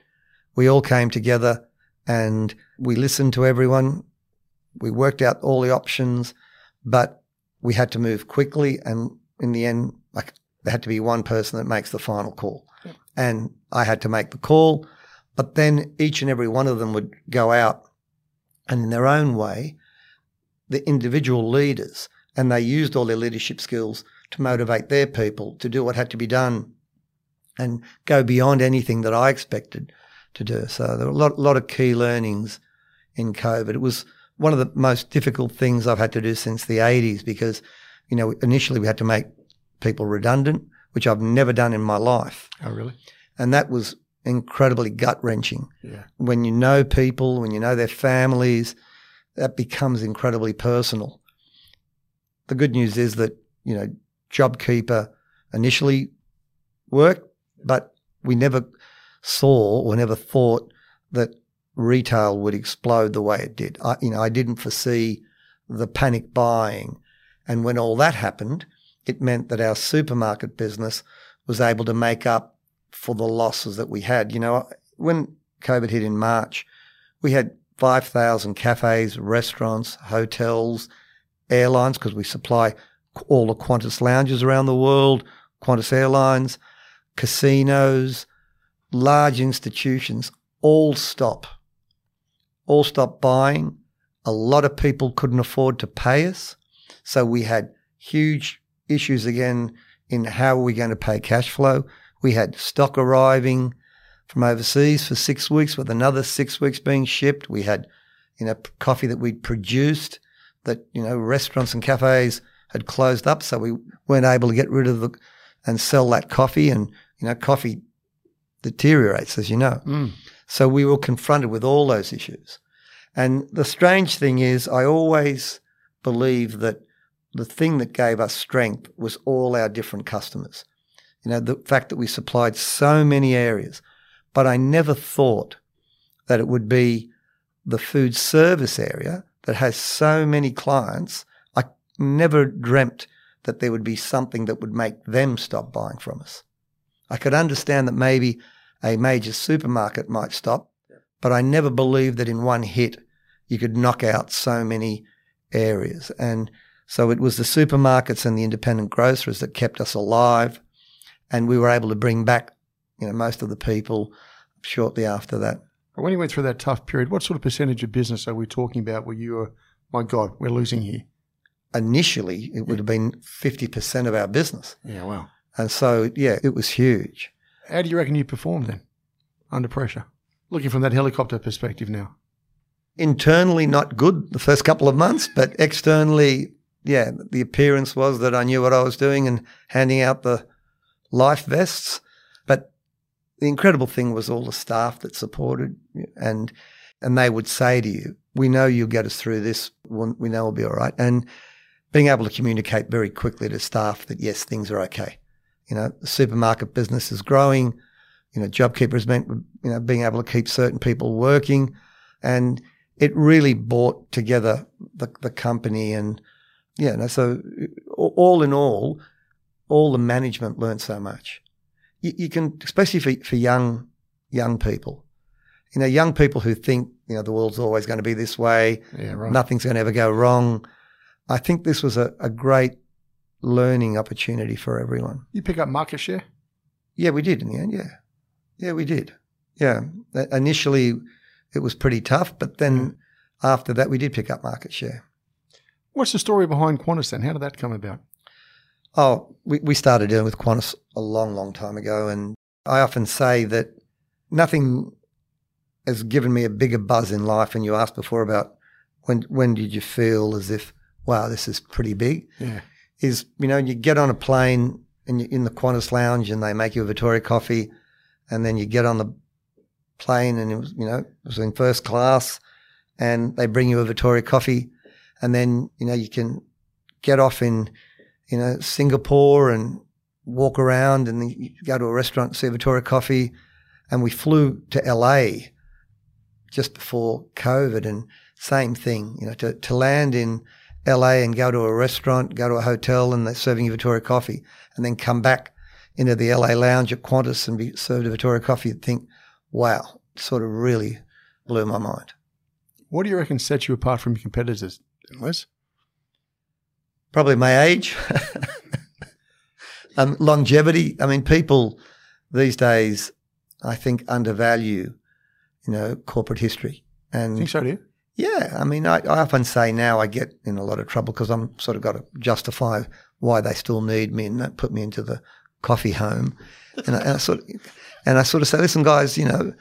we all came together and we listened to everyone. We worked out all the options, but we had to move quickly. And in the end, like there had to be one person that makes the final call. And I had to make the call, but then each and every one of them would go out and in their own way, the individual leaders and they used all their leadership skills to motivate their people to do what had to be done and go beyond anything that I expected to do. So there were a lot, lot of key learnings in COVID. It was one of the most difficult things I've had to do since the 80s because, you know, initially we had to make people redundant, which I've never done in my life. Oh, really? And that was incredibly gut wrenching Yeah. when you know people, when you know their families, that becomes incredibly personal. the good news is that, you know, JobKeeper initially worked, but we never saw or never thought that retail would explode the way it did. I, you know, I didn't foresee the panic buying. And when all that happened, it meant that our supermarket business was able to make up for the losses that we had. You know, when COVID hit in March, we had 5,000 cafes, restaurants, hotels, airlines, because we supply all the Qantas lounges around the world, Qantas Airlines, casinos, large institutions all stop. All stopped buying. A lot of people couldn't afford to pay us. So we had huge issues again in how are we going to pay cash flow. We had stock arriving from overseas for six weeks with another six weeks being shipped. We had, you know, coffee that we'd produced that, you know, restaurants and cafes had closed up. So we weren't able to get rid of the and sell that coffee. And, you know, coffee deteriorates, as you know. Mm. So we were confronted with all those issues. And the strange thing is, I always believe that the thing that gave us strength was all our different customers. You know, the fact that we supplied so many areas. But I never thought that it would be the food service area that has so many clients. I never dreamt that there would be something that would make them stop buying from us. I could understand that maybe a major supermarket might stop, but I never believed that in one hit you could knock out so many areas. And so it was the supermarkets and the independent grocers that kept us alive. And we were able to bring back, you know, most of the people shortly after that. When you went through that tough period, what sort of percentage of business are we talking about where you were, my God, we're losing here? Initially, it would have been 50% of our business. Yeah, wow. And so, yeah, it was huge. How do you reckon you performed then under pressure? Looking from that helicopter perspective now. Internally, not good the first couple of months, but externally, yeah, the appearance was that I knew what I was doing and handing out the life vests. But the incredible thing was all the staff that supported and and they would say to you, "We know you'll get us through this. We know we'll be all right." And being able to communicate very quickly to staff that yes, things are okay. You know, the supermarket business is growing. You know, JobKeeper has meant you know being able to keep certain people working, and it really brought together the the company and yeah. No, so all in all, all the management learned so much. You, you can, especially for for young young people, you know, young people who think you know the world's always going to be this way, Yeah, right. nothing's going to ever go wrong. I think this was a, a great learning opportunity for everyone. You pick up market share? Yeah, we did in the end. Yeah. Yeah, we did. Yeah. Initially, it was pretty tough, but then mm. after that, we did pick up market share. What's the story behind Qantas then? How did that come about? Oh, we, we started dealing with Qantas a long, long time ago. And I often say that nothing has given me a bigger buzz in life. And you asked before about when, when did you feel as if, wow, this is pretty big? Yeah. Is you know you get on a plane and you're in the Qantas lounge and they make you a Vittoria coffee, and then you get on the plane and it was you know it was in first class, and they bring you a Vittoria coffee, and then you know you can get off in you know Singapore and walk around and you go to a restaurant see a Vittoria coffee, and we flew to LA just before COVID and same thing you know to to land in LA and go to a restaurant, go to a hotel, and they're serving you Vittoria coffee, and then come back into the LA lounge at Qantas and be served a Vittoria coffee, you'd think, wow, it sort of really blew my mind. What do you reckon sets you apart from your competitors, Les? Probably my age, (laughs) um, longevity. I mean, people these days, I think, undervalue, you know, corporate history. And think so, do you? Yeah, I mean, I, I often say now I get in a lot of trouble because I'm sort of got to justify why they still need me and that put me into the coffee home, and I, and I sort of, and I sort of say, listen, guys, you know,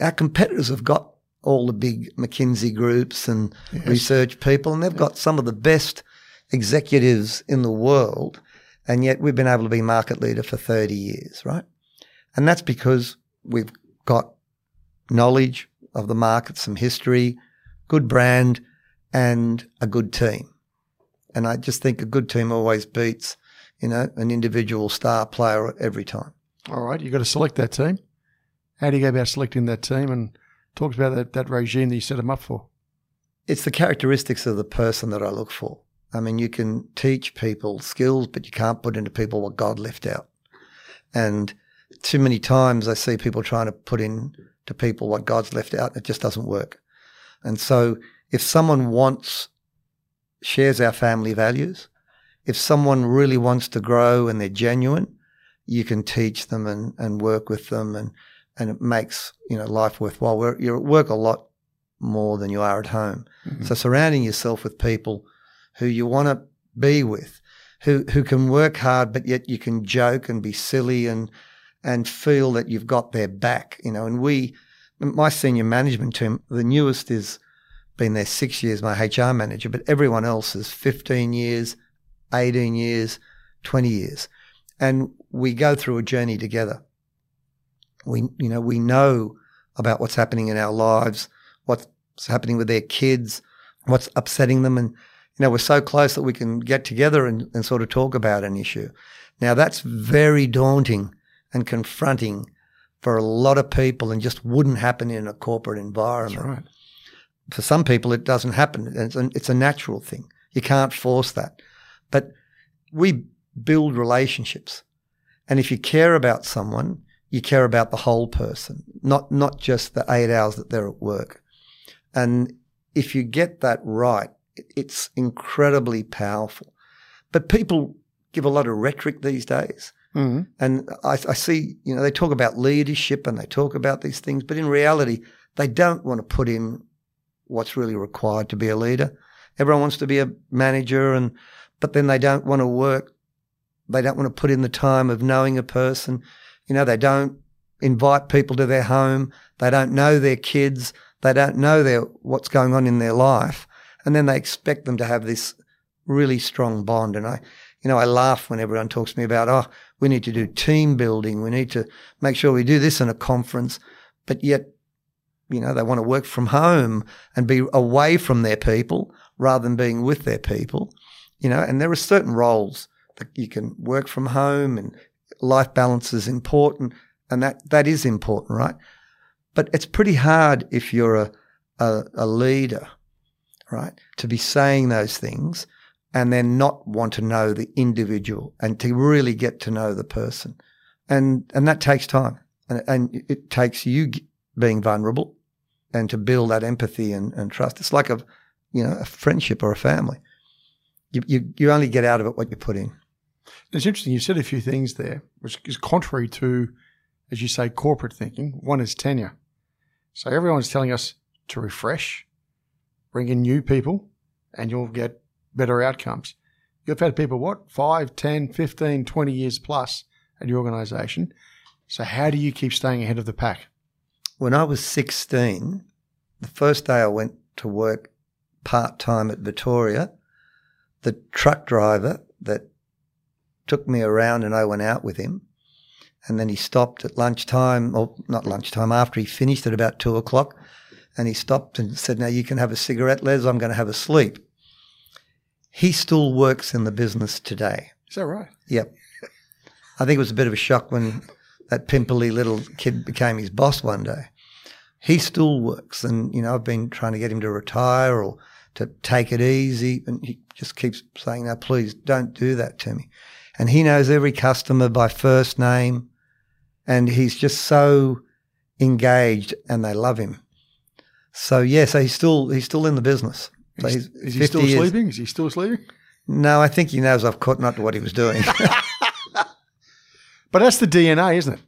our competitors have got all the big McKinsey groups and research people, and they've got some of the best executives in the world, and yet we've been able to be market leader for 30 years, right? And that's because we've got knowledge of the market, some history, good brand, and a good team. And I just think a good team always beats, you know, an individual star player every time. All right, you've got to select that team. How do you go about selecting that team? And talk about that, that regime that you set them up for. It's the characteristics of the person that I look for. I mean, you can teach people skills, but you can't put into people what God left out. And too many times I see people trying to put in to people what God's left out, it just doesn't work. And so if someone wants, shares our family values, if someone really wants to grow and they're genuine, you can teach them and, and work with them and, and it makes, you know, life worthwhile. We're, you're at work a lot more than you are at home. Mm-hmm. So surrounding yourself with people who you want to be with, who, who can work hard, but yet you can joke and be silly and, and feel that you've got their back, you know, and we, my senior management team, the newest is been there six years, my HR manager, but everyone else is 15 years, 18 years, 20 years. And we go through a journey together. We, you know, we know about what's happening in our lives, what's happening with their kids, what's upsetting them. And, you know, we're so close that we can get together and, and sort of talk about an issue. Now that's very daunting and confronting for a lot of people and just wouldn't happen in a corporate environment. Right. For some people, it doesn't happen. It's a, it's a natural thing. You can't force that. But we build relationships. And if you care about someone, you care about the whole person, not, not just the eight hours that they're at work. And if you get that right, it's incredibly powerful. But people give a lot of rhetoric these days. Mm-hmm. And I, I, see, you know, they talk about leadership and they talk about these things, but in reality, they don't want to put in what's really required to be a leader. Everyone wants to be a manager and, but then they don't want to work. They don't want to put in the time of knowing a person. You know, they don't invite people to their home. They don't know their kids. They don't know their, what's going on in their life. And then they expect them to have this really strong bond. And I, you know, I laugh when everyone talks to me about, oh, we need to do team building. We need to make sure we do this in a conference. But yet you know, they want to work from home and be away from their people rather than being with their people, you know, and there are certain roles that you can work from home and life balance is important and that, that is important, right? But it's pretty hard if you're a, a, a leader, right, to be saying those things and then not want to know the individual and to really get to know the person. And, and that takes time and, and it takes you being vulnerable and to build that empathy and, and trust. It's like a, you know, a friendship or a family. You, you, you only get out of it what you put in. It's interesting. You said a few things there, which is contrary to, as you say, corporate thinking. One is tenure. So everyone's telling us to refresh, bring in new people, and you'll get better outcomes. You've had people, what, 5, 10, 15, 20 years plus at your organization. So how do you keep staying ahead of the pack? when I was 16, the first day I went to work part time at Vittoria, the truck driver that took me around and I went out with him. And then he stopped at lunchtime, or not lunchtime, after he finished at about two o'clock. And he stopped and said, Now you can have a cigarette, Les. I'm going to have a sleep. He still works in the business today. Is that right? Yep. I think it was a bit of a shock when that pimply little kid became his boss one day. He still works, and you know I've been trying to get him to retire or to take it easy, and he just keeps saying, "No, please don't do that to me." And he knows every customer by first name, and he's just so engaged, and they love him. So yeah, so he's still he's still in the business. So he's, is he still years. sleeping? Is he still sleeping? No, I think he knows I've caught not to what he was doing. (laughs) (laughs) But that's the DNA, isn't it?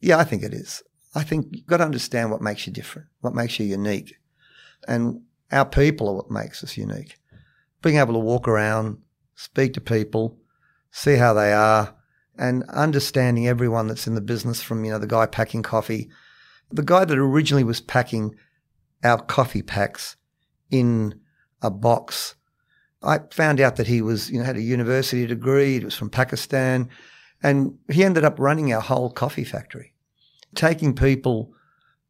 Yeah, I think it is. I think you've got to understand what makes you different, what makes you unique. And our people are what makes us unique. Being able to walk around, speak to people, see how they are, and understanding everyone that's in the business from, you know, the guy packing coffee, the guy that originally was packing our coffee packs in a box. I found out that he was, you know, had a university degree. He was from Pakistan. And he ended up running our whole coffee factory, taking people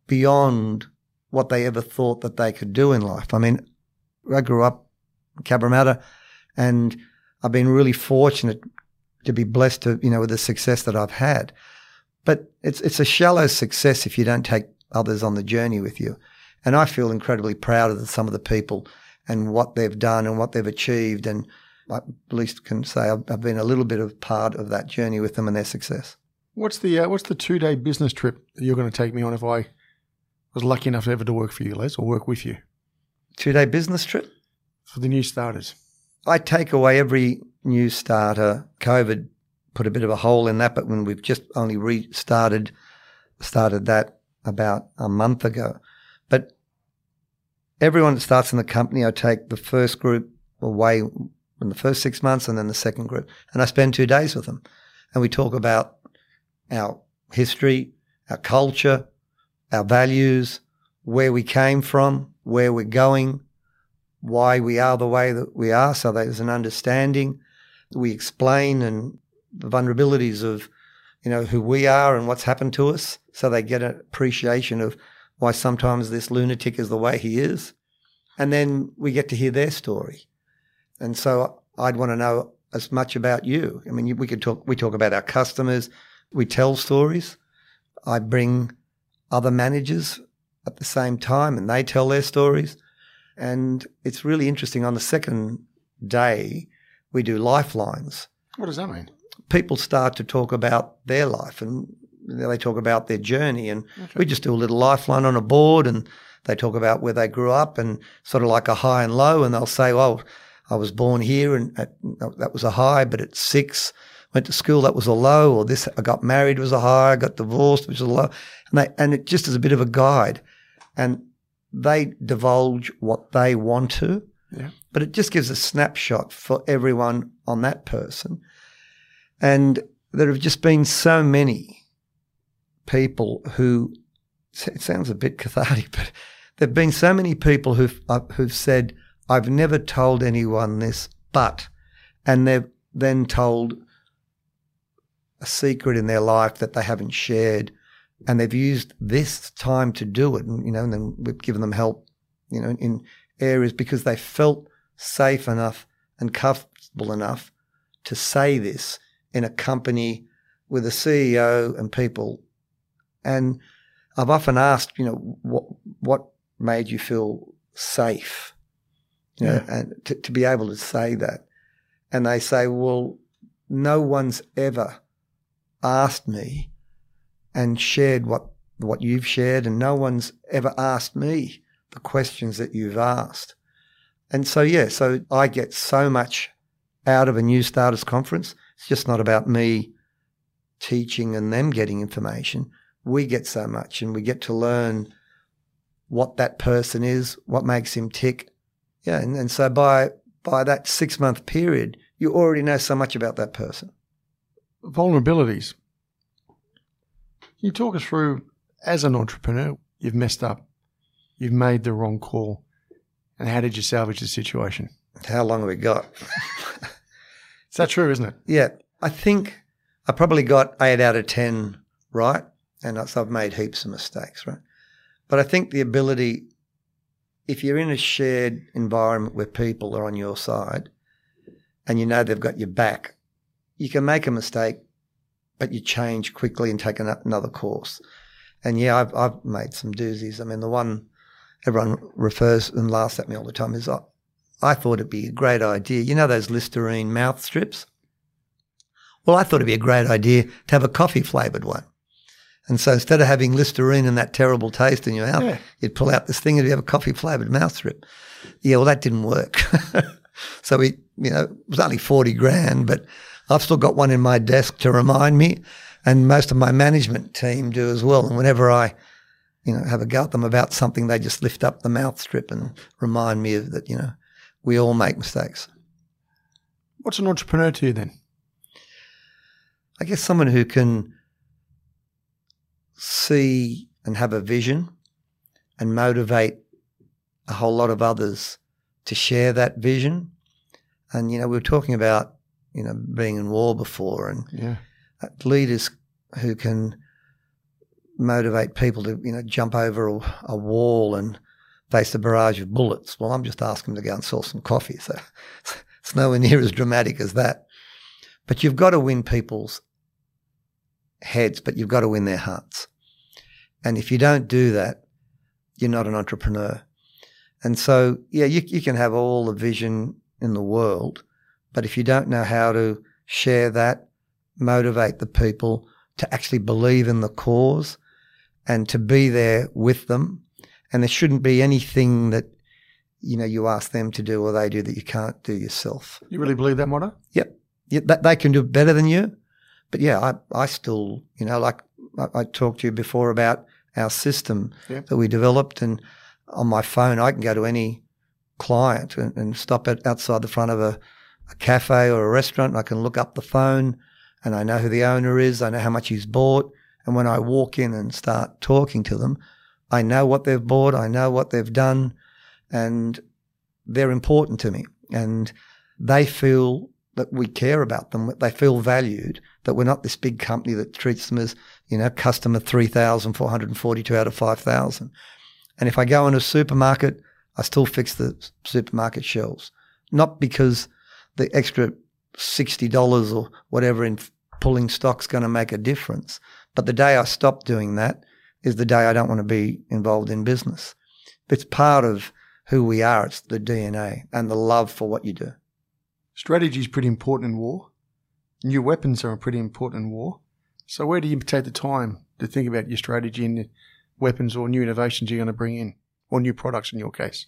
beyond what they ever thought that they could do in life. I mean, I grew up in Cabramatta And I've been really fortunate to be blessed to, you know, with the success that I've had. But it's, it's a shallow success if you don't take others on the journey with you. And I feel incredibly proud of the, some of the people and what they've done and what they've achieved. And I at least can say I've, I've been a little bit of part of that journey with them and their success. What's the uh, what's the two day business trip that you're going to take me on if I was lucky enough ever to work for you, Les, or work with you Two day business trip. for the new starters? I take away every new starter. COVID put a bit of a hole in that, but when we've just only restarted, started that about a month ago. Everyone that starts in the company, I take the first group away in the first six months and then the second group. And I spend two days with them. And we talk about our history, our culture, our values, where we came from, where we're going, why we are the way that we are. So there's an understanding. We explain and the vulnerabilities of, you know, who we are and what's happened to us. So they get an appreciation of why sometimes this lunatic is the way he is. And then we get to hear their story. And so I'd want to know as much about you. I mean, we could talk, we talk about our customers. We tell stories. I bring other managers at the same time and they tell their stories. And it's really interesting. On the second day, we do lifelines. What does that mean? People start to talk about their life and they talk about their journey. And we just do a little lifeline on a board and they talk about where they grew up and sort of like a high and low. And they'll say, "Well, I was born here and at, that was a high, but at six, went to school, that was a low, or this, I got married was a high, I got divorced, which was a low. And they, and it just is a bit of a guide. And they divulge what they want to, Yeah. but it just gives a snapshot for everyone on that person. And there have just been so many people who, it sounds a bit cathartic, but there have been so many people who've, uh, who've said, I've never told anyone this, but, and they've then told a secret in their life that they haven't shared and they've used this time to do it and you know and then we've given them help you know in areas because they felt safe enough and comfortable enough to say this in a company with a CEO and people and I've often asked you know what what made you feel safe you know and to, to be able to say that and they say well no one's ever asked me and shared what what you've shared, and no one's ever asked me the questions that you've asked. And so, yeah, so I get so much out of a new starters conference. It's just not about me teaching and them getting information. We get so much, and we get to learn what that person is, what makes him tick. Yeah, and, and so by by that six month period, you already know so much about that person. Vulnerabilities. Can you talk us through, as an entrepreneur, you've messed up, you've made the wrong call, and how did you salvage the situation? How long have we got? Is that true, isn't it? Yeah, I think I probably got eight out of 10 right. And I've made heaps of mistakes, right? But I think the ability, if you're in a shared environment where people are on your side and you know they've got your back, you can make a mistake, but you change quickly and take ano- another course. And yeah, I've, I've made some doozies. I mean, the one everyone refers and laughs at me all the time is I, I thought it'd be a great idea. You know those Listerine mouth strips? Well, I thought it'd be a great idea to have a coffee flavored one. And so instead of having Listerine and that terrible taste in your mouth, Yeah. you'd pull out this thing and you have a coffee flavored mouth strip. Yeah, well, that didn't work. (laughs) so we, you know, it was only 40 grand, but I've still got one in my desk to remind me. And most of my management team do as well. And whenever I, you know, have a go at them about something, they just lift up the mouth strip and remind me of that, you know, we all make mistakes. What's an entrepreneur to you then? I guess someone who can see and have a vision and motivate a whole lot of others to share that vision. And, you know, we were talking about, you know, being in war before and Yeah. leaders who can motivate people to, you know, jump over a, a wall and face a barrage of bullets. Well, I'm just asking them to go and sell some coffee. So (laughs) It's nowhere near as dramatic as that. But you've got to win people's heads, but you've got to win their hearts. And if you don't do that, you're not an entrepreneur. And so, yeah, you, you can have all the vision in the world, but if you don't know how to share that, motivate the people to actually believe in the cause and to be there with them, and there shouldn't be anything that you know you ask them to do or they do that you can't do yourself. You really believe that motto? Yep. Yeah, they can do better than you. But yeah, I, I still, you know, like I, I talked to you before about our system Yep. that we developed, and on my phone, I can go to any client and, and stop at outside the front of a, a cafe or a restaurant, and I can look up the phone, and I know who the owner is, I know how much he's bought, and when I walk in and start talking to them, I know what they've bought, I know what they've done, and they're important to me, and they feel that we care about them. that They feel valued. That we're not this big company that treats them as you know customer three thousand four hundred and forty-two out of five thousand. And if I go in a supermarket, I still fix the supermarket shelves, not because the extra sixty dollars or whatever in pulling stock's going to make a difference. But the day I stop doing that is the day I don't want to be involved in business. It's part of who we are. It's the DNA and the love for what you do. Strategy is pretty important in war. New weapons are pretty important in war. So where do you take the time to think about your strategy and weapons or new innovations you're going to bring in, or new products in your case?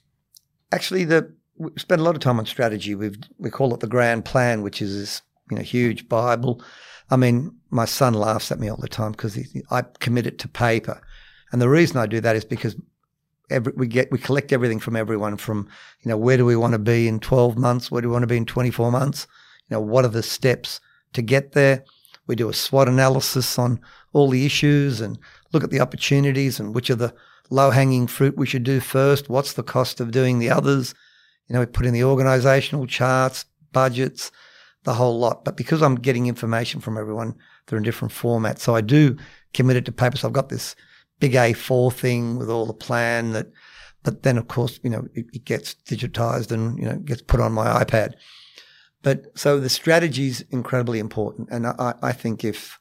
Actually, the we spend a lot of time on strategy. We we call it the grand plan, which is this you know huge Bible. I mean, my son laughs at me all the time because I commit it to paper, and the reason I do that is because every, we get we collect everything from everyone. From you know, where do we want to be in twelve months? Where do we want to be in twenty four months? You know, what are the steps to get there? We do a SWOT analysis on all the issues and look at the opportunities and which are the low hanging fruit we should do first. What's the cost of doing the others? You know, we put in the organizational charts, budgets, the whole lot. But because I'm getting information from everyone, they're in different formats. So I do commit it to paper. So I've got this big A4 thing with all the plan that, but then of course, you know, it, it gets digitized and, you know, gets put on my iPad. But so the strategy is incredibly important. And I, I think if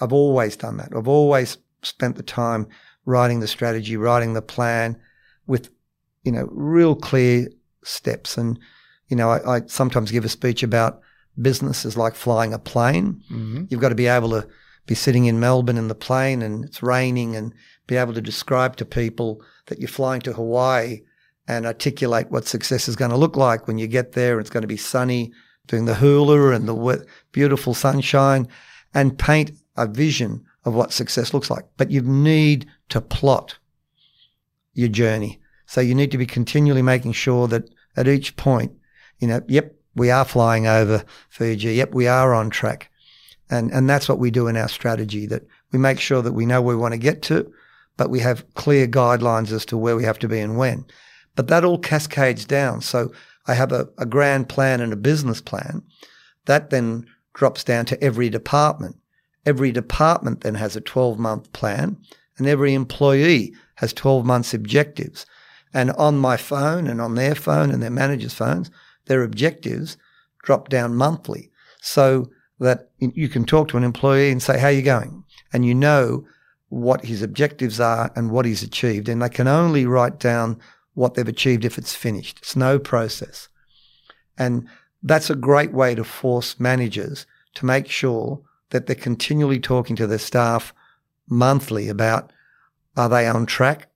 I've always done that, I've always spent the time writing the strategy, writing the plan with, you know, real clear steps. And, you know, I, I sometimes give a speech about business is like flying a plane. Mm-hmm. You've got to be able to be sitting in Melbourne in the plane and it's raining and be able to describe to people that you're flying to Hawaii and articulate what success is going to look like when you get there. It's going to be sunny, doing the hula and the beautiful sunshine, and paint a vision of what success looks like. But you need to plot your journey. So you need to be continually making sure that at each point, you know, yep, we are flying over Fiji. Yep, we are on track. And, and that's what we do in our strategy that we make sure that we know where we want to get to, but we have clear guidelines as to where we have to be and when. But that all cascades down. So I have a, a grand plan and a business plan. That then drops down to every department. Every department then has a 12 month plan and every employee has 12 months objectives. And on my phone and on their phone and their managers' phones, their objectives drop down monthly so that you can talk to an employee and say, how are you going? And you know what his objectives are and what he's achieved. And they can only write down what they've achieved if it's finished. It's no process. And that's a great way to force managers to make sure that they're continually talking to their staff monthly about are they on track?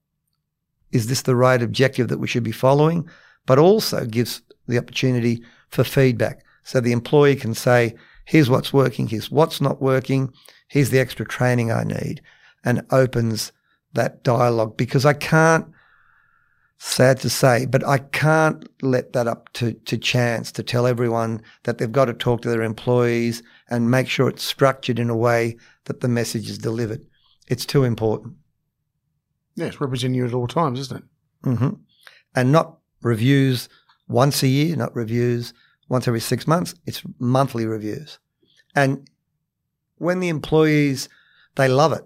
Is this the right objective that we should be following? But also gives the opportunity for feedback. So the employee can say, here's what's working, here's what's not working, here's the extra training I need, and opens that dialogue because I can't, sad to say, but I can't let that up to, to chance to tell everyone that they've got to talk to their employees and make sure it's structured in a way that the message is delivered. It's too important. Yeah, it's representing you at all times, isn't it? Mm-hmm. And not reviews once a year, not reviews once every six months. It's monthly reviews. And when the employees, they love it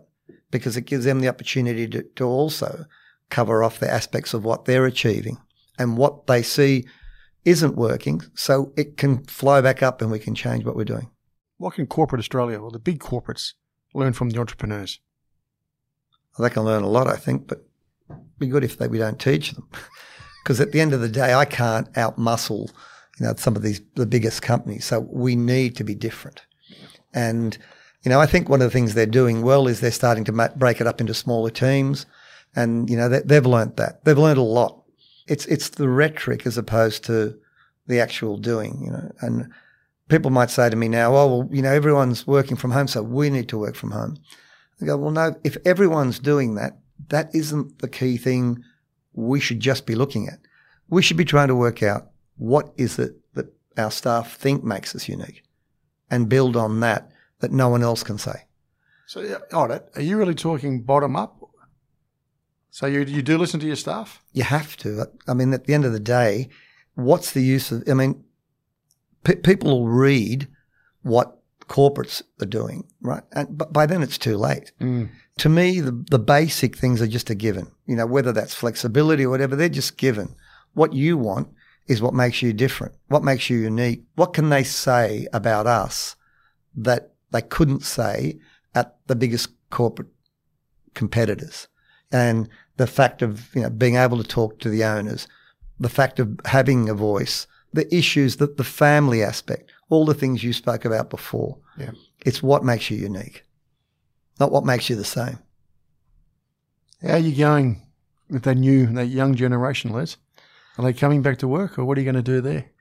because it gives them the opportunity to, to also cover off the aspects of what they're achieving and what they see isn't working so it can flow back up and we can change what we're doing. What can corporate Australia or the big corporates learn from the entrepreneurs? Well, they can learn a lot, I think, but be good if they, we don't teach them. (laughs) Because at the end of the day, I can't outmuscle, you know, some of these the biggest companies. So we need to be different. And you know, I think one of the things they're doing well is they're starting to break it up into smaller teams, and you know they, they've learnt that. They've learned a lot. It's it's the rhetoric as opposed to the actual doing. You know, and people might say to me now, "Oh, well, you know, everyone's working from home, so we need to work from home." I go, "Well, no. If everyone's doing that, that isn't the key thing. We should just be looking at. We should be trying to work out what is it that our staff think makes us unique, and build on that." that no one else can say. So, yeah, Audit, are you really talking bottom up? So you you do listen to your staff? You have to. I mean, at the end of the day, what's the use of? I mean, people will read what corporates are doing, right? And but by then it's too late. Mm. To me, the the basic things are just a given. You know, whether that's flexibility or whatever, they're just given. What you want is what makes you different. What makes you unique? What can they say about us that they couldn't say at the biggest corporate competitors. And the fact of you know being able to talk to the owners, the fact of having a voice, the issues that the family aspect, all the things you spoke about before. Yeah. It's what makes you unique, not what makes you the same. How are you going with that new, that young generation, Les? Are they coming back to work or what are you going to do there?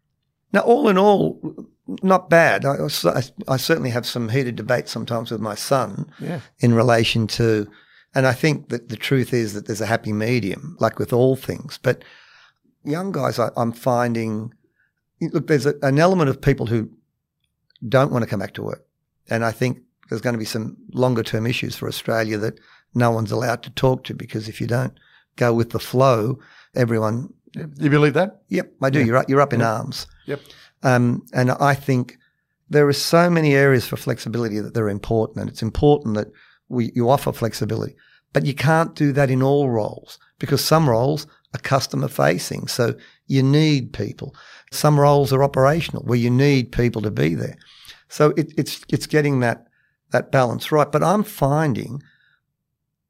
Now, all in all, not bad. I, I, I, certainly have some heated debates sometimes with my son yeah. in relation to, and I think that the truth is that there's a happy medium, like with all things. But young guys, I, am finding, look, there's a, an element of people who don't want to come back to work. And I think there's going to be some longer term issues for Australia that no one's allowed to talk to because if you don't go with the flow, everyone. You believe that? Yep, I do. Yeah. You're, up, you're up in arms. Yep. Um, and I think there are so many areas for flexibility that they're important, and it's important that we you offer flexibility. But you can't do that in all roles because some roles are customer facing, so you need people. Some roles are operational where you need people to be there. So it, it's it's getting that that balance right. But I'm finding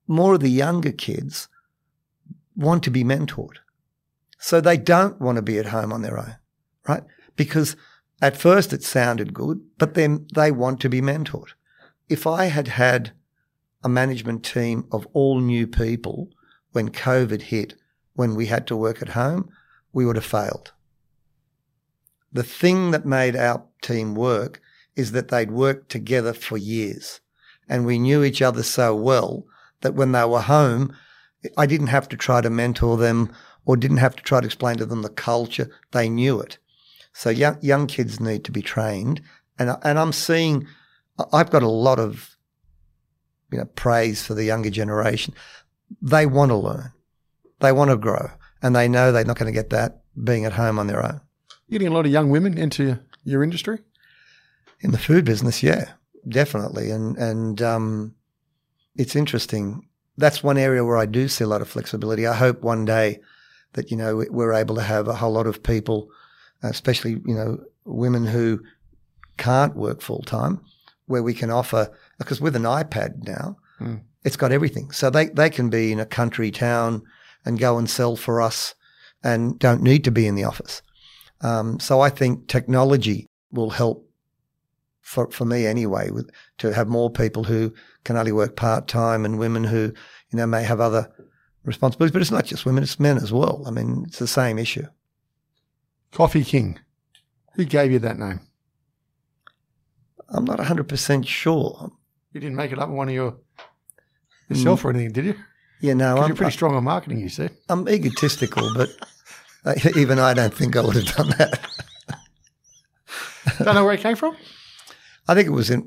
more of the younger kids want to be mentored. So they don't want to be at home on their own, right? because at first it sounded good, but then they want to be mentored. If I had had a management team of all new people when COVID hit, when we had to work at home, we would have failed. The thing that made our team work is that they'd worked together for years and we knew each other so well that when they were home, I didn't have to try to mentor them or didn't have to try to explain to them the culture. They knew it. So young young kids need to be trained, and and I'm seeing, I've got a lot of, you know, praise for the younger generation. They want to learn, they want to grow, and they know they're not going to get that being at home on their own. You're getting a lot of young women into your industry. In the food business, yeah, definitely, and and um, it's interesting. That's one area where I do see a lot of flexibility. I hope one day that you know we're able to have a whole lot of people especially you know women who can't work full time, where we can offer because with an iPad now, mm. it's got everything. So they they can be in a country town and go and sell for us, and don't need to be in the office. Um, so I think technology will help for for me anyway, with to have more people who can only work part time and women who you know may have other responsibilities. But it's not just women; it's men as well. I mean, it's the same issue. Coffee King. Who gave you that name? I'm not 100% sure. You didn't make it up in one of your yourself mm. or anything, did you? Yeah, no. I'm, you're pretty strong on marketing, you see. I'm egotistical, but even I don't think I would have done that. don't know where it came from? I think it was in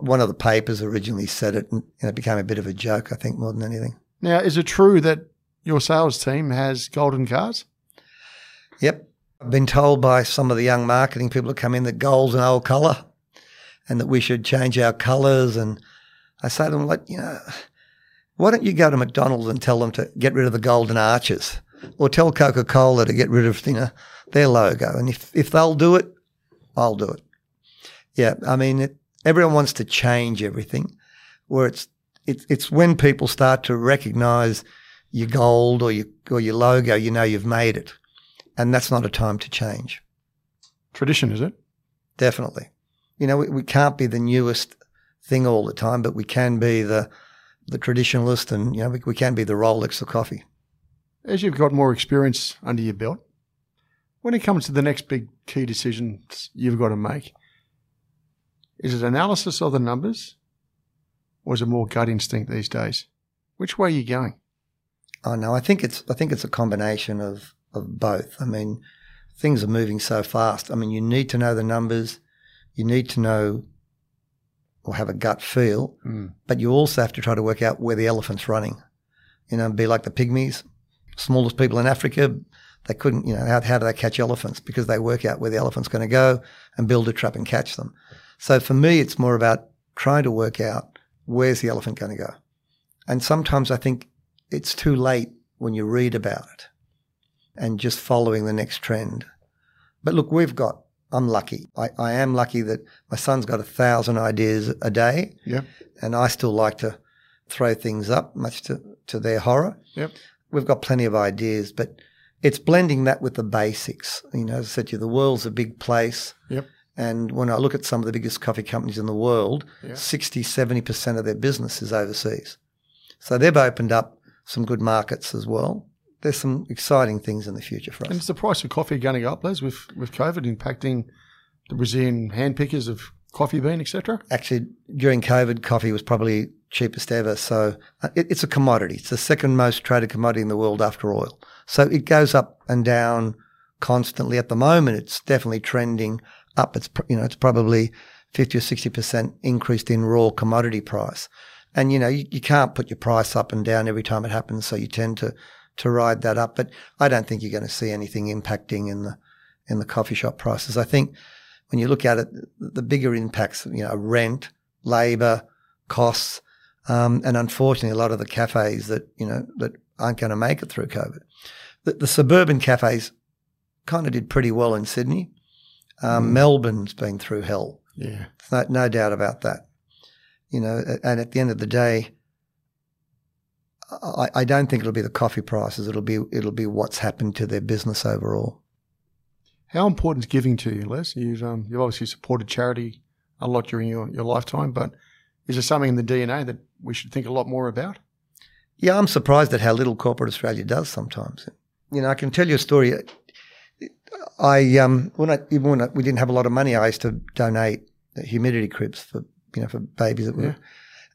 one of the papers originally said it, and it became a bit of a joke, I think, more than anything. Now, is it true that your sales team has golden cars? Yep. I've been told by some of the young marketing people that come in that gold's an old colour and that we should change our colours. And I say to them, like, you know, why don't you go to McDonald's and tell them to get rid of the golden arches or tell Coca Cola to get rid of, you know, their logo. And if, if they'll do it, I'll do it. Yeah, I mean, it, everyone wants to change everything, where it's it, it's when people start to recognise your gold or your or your logo, you know you've made it, and that's not a time to change. Tradition, is it? Definitely. You know, we, we can't be the newest thing all the time, but we can be the the traditionalist, and you know, we, we can be the Rolex of coffee. As you've got more experience under your belt, when it comes to the next big key decisions you've got to make, is it analysis of the numbers or is it more gut instinct these days? Which way are you going? Oh no, I think it's I think it's a combination of of both. I mean, things are moving so fast. I mean, you need to know the numbers, you need to know or have a gut feel, Mm. but you also have to try to work out where the elephant's running. You know, be like the pygmies, smallest people in Africa. They couldn't, you know, how, how do they catch elephants? Because they work out where the elephant's going to go and build a trap and catch them. So for me, it's more about trying to work out where's the elephant going to go. And sometimes I think it's too late when you read about it and just following the next trend. But look, we've got, I'm lucky. I, I am lucky that my son's got a thousand ideas a day Yep. and I still like to throw things up, much to, to their horror. Yep. We've got plenty of ideas, but it's blending that with the basics. You know, as I said to you, the world's a big place. Yep. And when I look at some of the biggest coffee companies in the world, Yeah. 60, 70% of their business is overseas. So they've opened up some good markets as well. There's some exciting things in the future for us. And is the price of coffee going to go up, Les, with, with COVID impacting the Brazilian hand pickers of coffee bean, etc.? Actually, during COVID, coffee was probably cheapest ever. So uh, it, it's a commodity. It's the second most traded commodity in the world after oil. So it goes up and down constantly. At the moment, it's definitely trending up. It's you know it's probably fifty or sixty percent increased in raw commodity price. And you know you, you can't put your price up and down every time it happens. So you tend to to ride that up. But I don't think you're going to see anything impacting in the in the coffee shop prices. I think when you look at it, the bigger impacts, you know, rent, labour, costs, um, and unfortunately, a lot of the cafes that you know that aren't going to make it through COVID. The, the suburban cafes kind of did pretty well in Sydney. Um, Melbourne's been through hell. Yeah. No, no doubt about that. You know, and at the end of the day, I, I don't think it'll be the coffee prices. It'll be it'll be what's happened to their business overall. How important is giving to you, Les? You've, um, you've obviously supported charity a lot during your, your lifetime, but is there something in the DNA that we should think a lot more about? Yeah, I'm surprised at how little corporate Australia does sometimes. You know, I can tell you a story. I um when I even when I, we didn't have a lot of money, I used to donate humidity cribs for you know for babies that were, Yeah.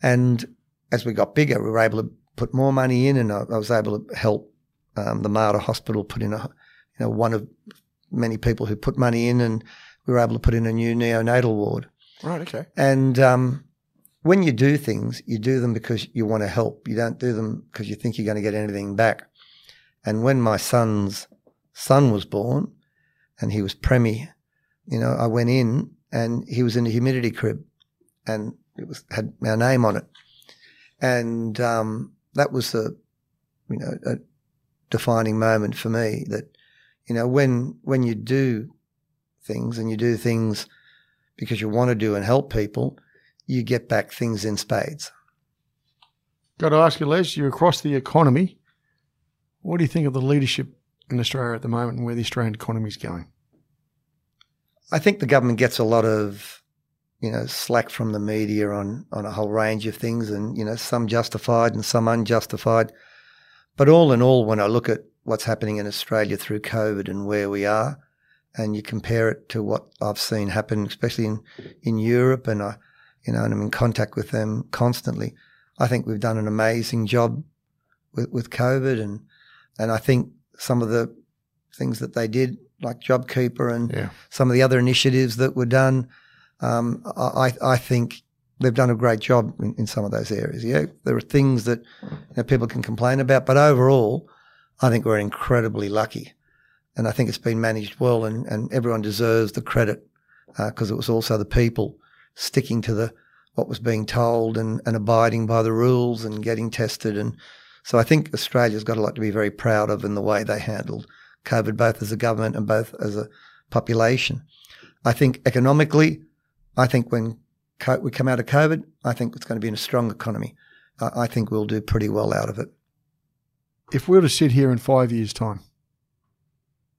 and as we got bigger, we were able to put more money in, and I, I was able to help um, the Mater Hospital put in a you know one of many people who put money in, and we were able to put in a new neonatal ward. Right, okay. And um, when you do things, you do them because you want to help. You don't do them because you think you're going to get anything back. And when my son's son was born and he was preemie, you know, I went in and he was in a humidity crib and it was had our name on it. And um, that was the, you know, a defining moment for me that, you know, when when you do things and you do things because you want to do and help people, you get back things in spades. Got to ask you, Les, you're across the economy. What do you think of the leadership in Australia at the moment and where the Australian economy is going? I think the government gets a lot of, you know, slack from the media on on a whole range of things, and you know, some justified and some unjustified. But all in all, when I look at what's happening in Australia through COVID and where we are, and you compare it to what I've seen happen, especially in in Europe, and I, you know, and I'm in contact with them constantly. I think we've done an amazing job with with COVID, and and I think some of the things that they did, like JobKeeper and Yeah. some of the other initiatives that were done. Um, I, I think they've done a great job in, in some of those areas. Yeah, there are things that you know, people can complain about, but overall, I think we're incredibly lucky, and I think it's been managed well, and, and everyone deserves the credit because it was also the people sticking to the what was being told and, and abiding by the rules and getting tested, and so I think Australia's got a lot to be very proud of in the way they handled COVID, both as a government and both as a population. I think economically, I think when co- we come out of COVID, I think it's going to be in a strong economy. I, I think we'll do pretty well out of it. If we were to sit here in five years' time,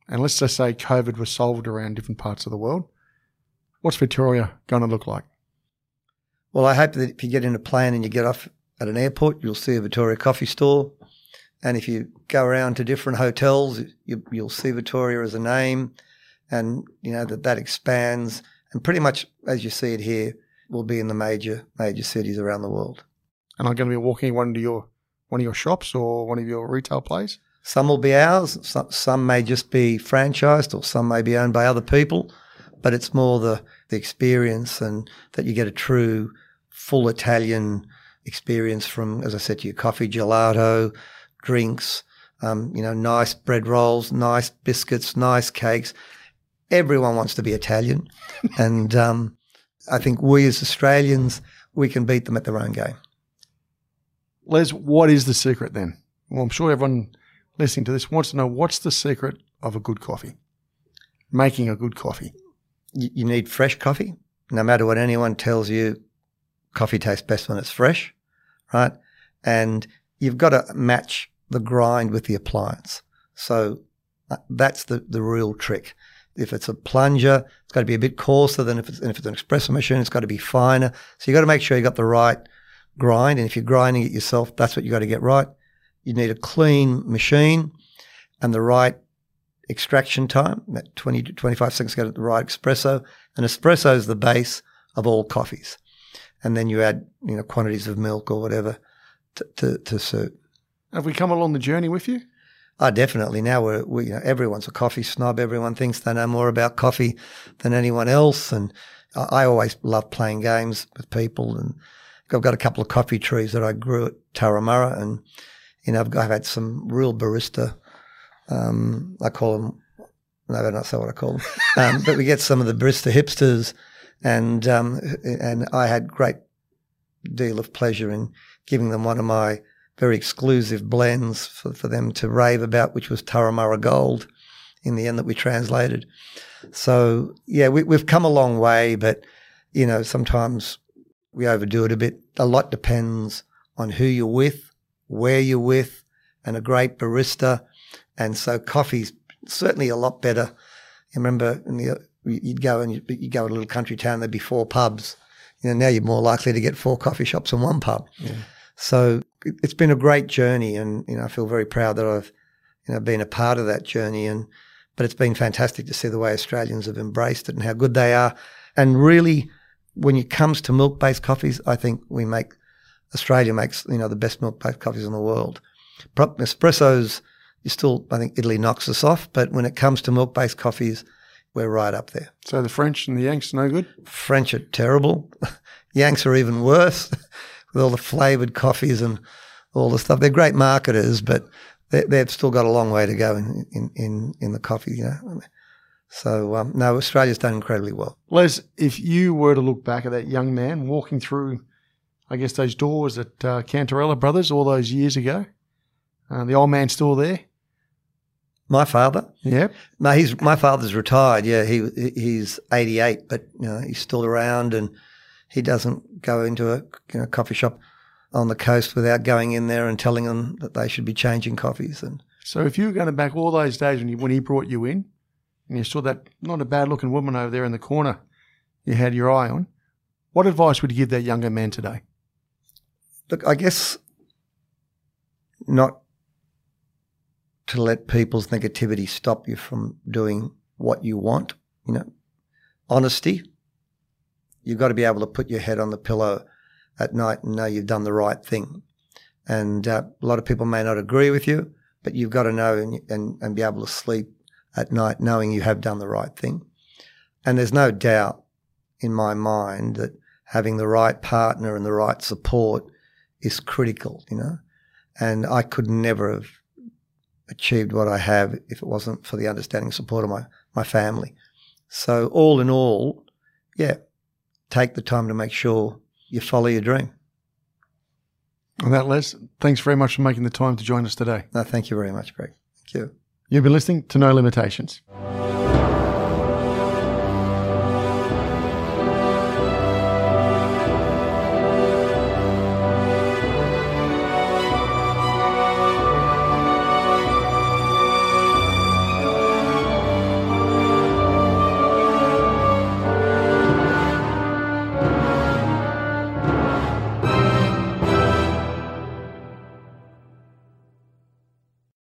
and let's just say COVID was solved around different parts of the world, what's Vittoria going to look like? Well, I hope that if you get in a plane and you get off at an airport, you'll see a Vittoria coffee store. And if you go around to different hotels, you, will see Vittoria as a name, and you know that that expands. And pretty much as you see it here, will be in the major major cities around the world. And I'm going to be walking one of your one of your shops or one of your retail places. Some will be ours. Some, some may just be franchised, or some may be owned by other people. But it's more the the experience and that you get a true full Italian experience from, as I said to you, coffee, gelato, drinks, um, you know, nice bread rolls, nice biscuits, nice cakes. Everyone wants to be Italian. (laughs) and um, I think we as Australians, we can beat them at their own game. Les, what is the secret then? Well, I'm sure everyone listening to this wants to know what's the secret of a good coffee, making a good coffee. You, you need fresh coffee. No matter what anyone tells you, coffee tastes best when it's fresh, right? And you've got to match the grind with the appliance. So uh, that's the, the real trick. If it's a plunger, it's got to be a bit coarser than if it's, if it's an espresso machine. It's got to be finer. So you've got to make sure you've got the right grind. And if you're grinding it yourself, that's what you've got to get right. You need a clean machine and the right extraction time, that 20 to 25 seconds to get the right espresso. And espresso is the base of all coffees. And then you add, you know, quantities of milk or whatever to, to, to suit. Have we come along the journey with you? Oh, definitely. Now we're, we, you know, everyone's a coffee snob. Everyone thinks they know more about coffee than anyone else. And I, I always love playing games with people. And I've got a couple of coffee trees that I grew at Turramurra. And, you know, I've, I've had some real barista, um, I call them, no, that's not what I call them. (laughs) Um, but we get some of the barista hipsters. And, um, and I had great deal of pleasure in giving them one of my very exclusive blends for, for them to rave about, which was Turramurra Gold in the end that we translated. So, yeah, we, we've come a long way, but, you know, sometimes we overdo it a bit. A lot depends on who you're with, where you're with, and a great barista. And so coffee's certainly a lot better. You remember the, you'd go and you'd, you'd, go to a little country town, there'd be four pubs. You know, now you're more likely to get four coffee shops and one pub. Yeah. So it's been a great journey, and you know I feel very proud that I've you know been a part of that journey. And but it's been fantastic to see the way Australians have embraced it and how good they are. And really, when it comes to milk-based coffees, I think we make Australia makes you know the best milk-based coffees in the world. Espressos, you still I think Italy knocks us off, but when it comes to milk-based coffees, we're right up there. So the French and the Yanks no good. French are terrible. (laughs) Yanks are even worse. (laughs) with all the flavored coffees and all the stuff. They're great marketers, but they, have still got a long way to go in, in, in, in the coffee, you know. So, um, no, Australia's done incredibly well. Les, if you were to look back at that young man walking through, I guess, those doors at uh, Cantarella Brothers all those years ago, uh, the old man still there? My father? Yep. No, he's my father's retired. Yeah, he he's eighty eight, but you know he's still around and he doesn't go into a you know, coffee shop on the coast without going in there and telling them that they should be changing coffees. And so, if you were going back all those days when, you, when he brought you in, and you saw that not a bad looking woman over there in the corner, you had your eye on. What advice would you give that younger man today? Look, I guess not to let people's negativity stop you from doing what you want. You know, honesty You've got to be able to put your head on the pillow at night and know you've done the right thing. And uh, a lot of people may not agree with you, but you've got to know and, and, and be able to sleep at night knowing you have done the right thing. And there's no doubt in my mind that having the right partner and the right support is critical, you know. And I could never have achieved what I have if it wasn't for the understanding support of my, my family. So all in all, yeah, take the time to make sure you follow your dream. On that, Les, thanks very much for making the time to join us today. No, thank you very much, Greg. Thank you. You've been listening to No Limitations.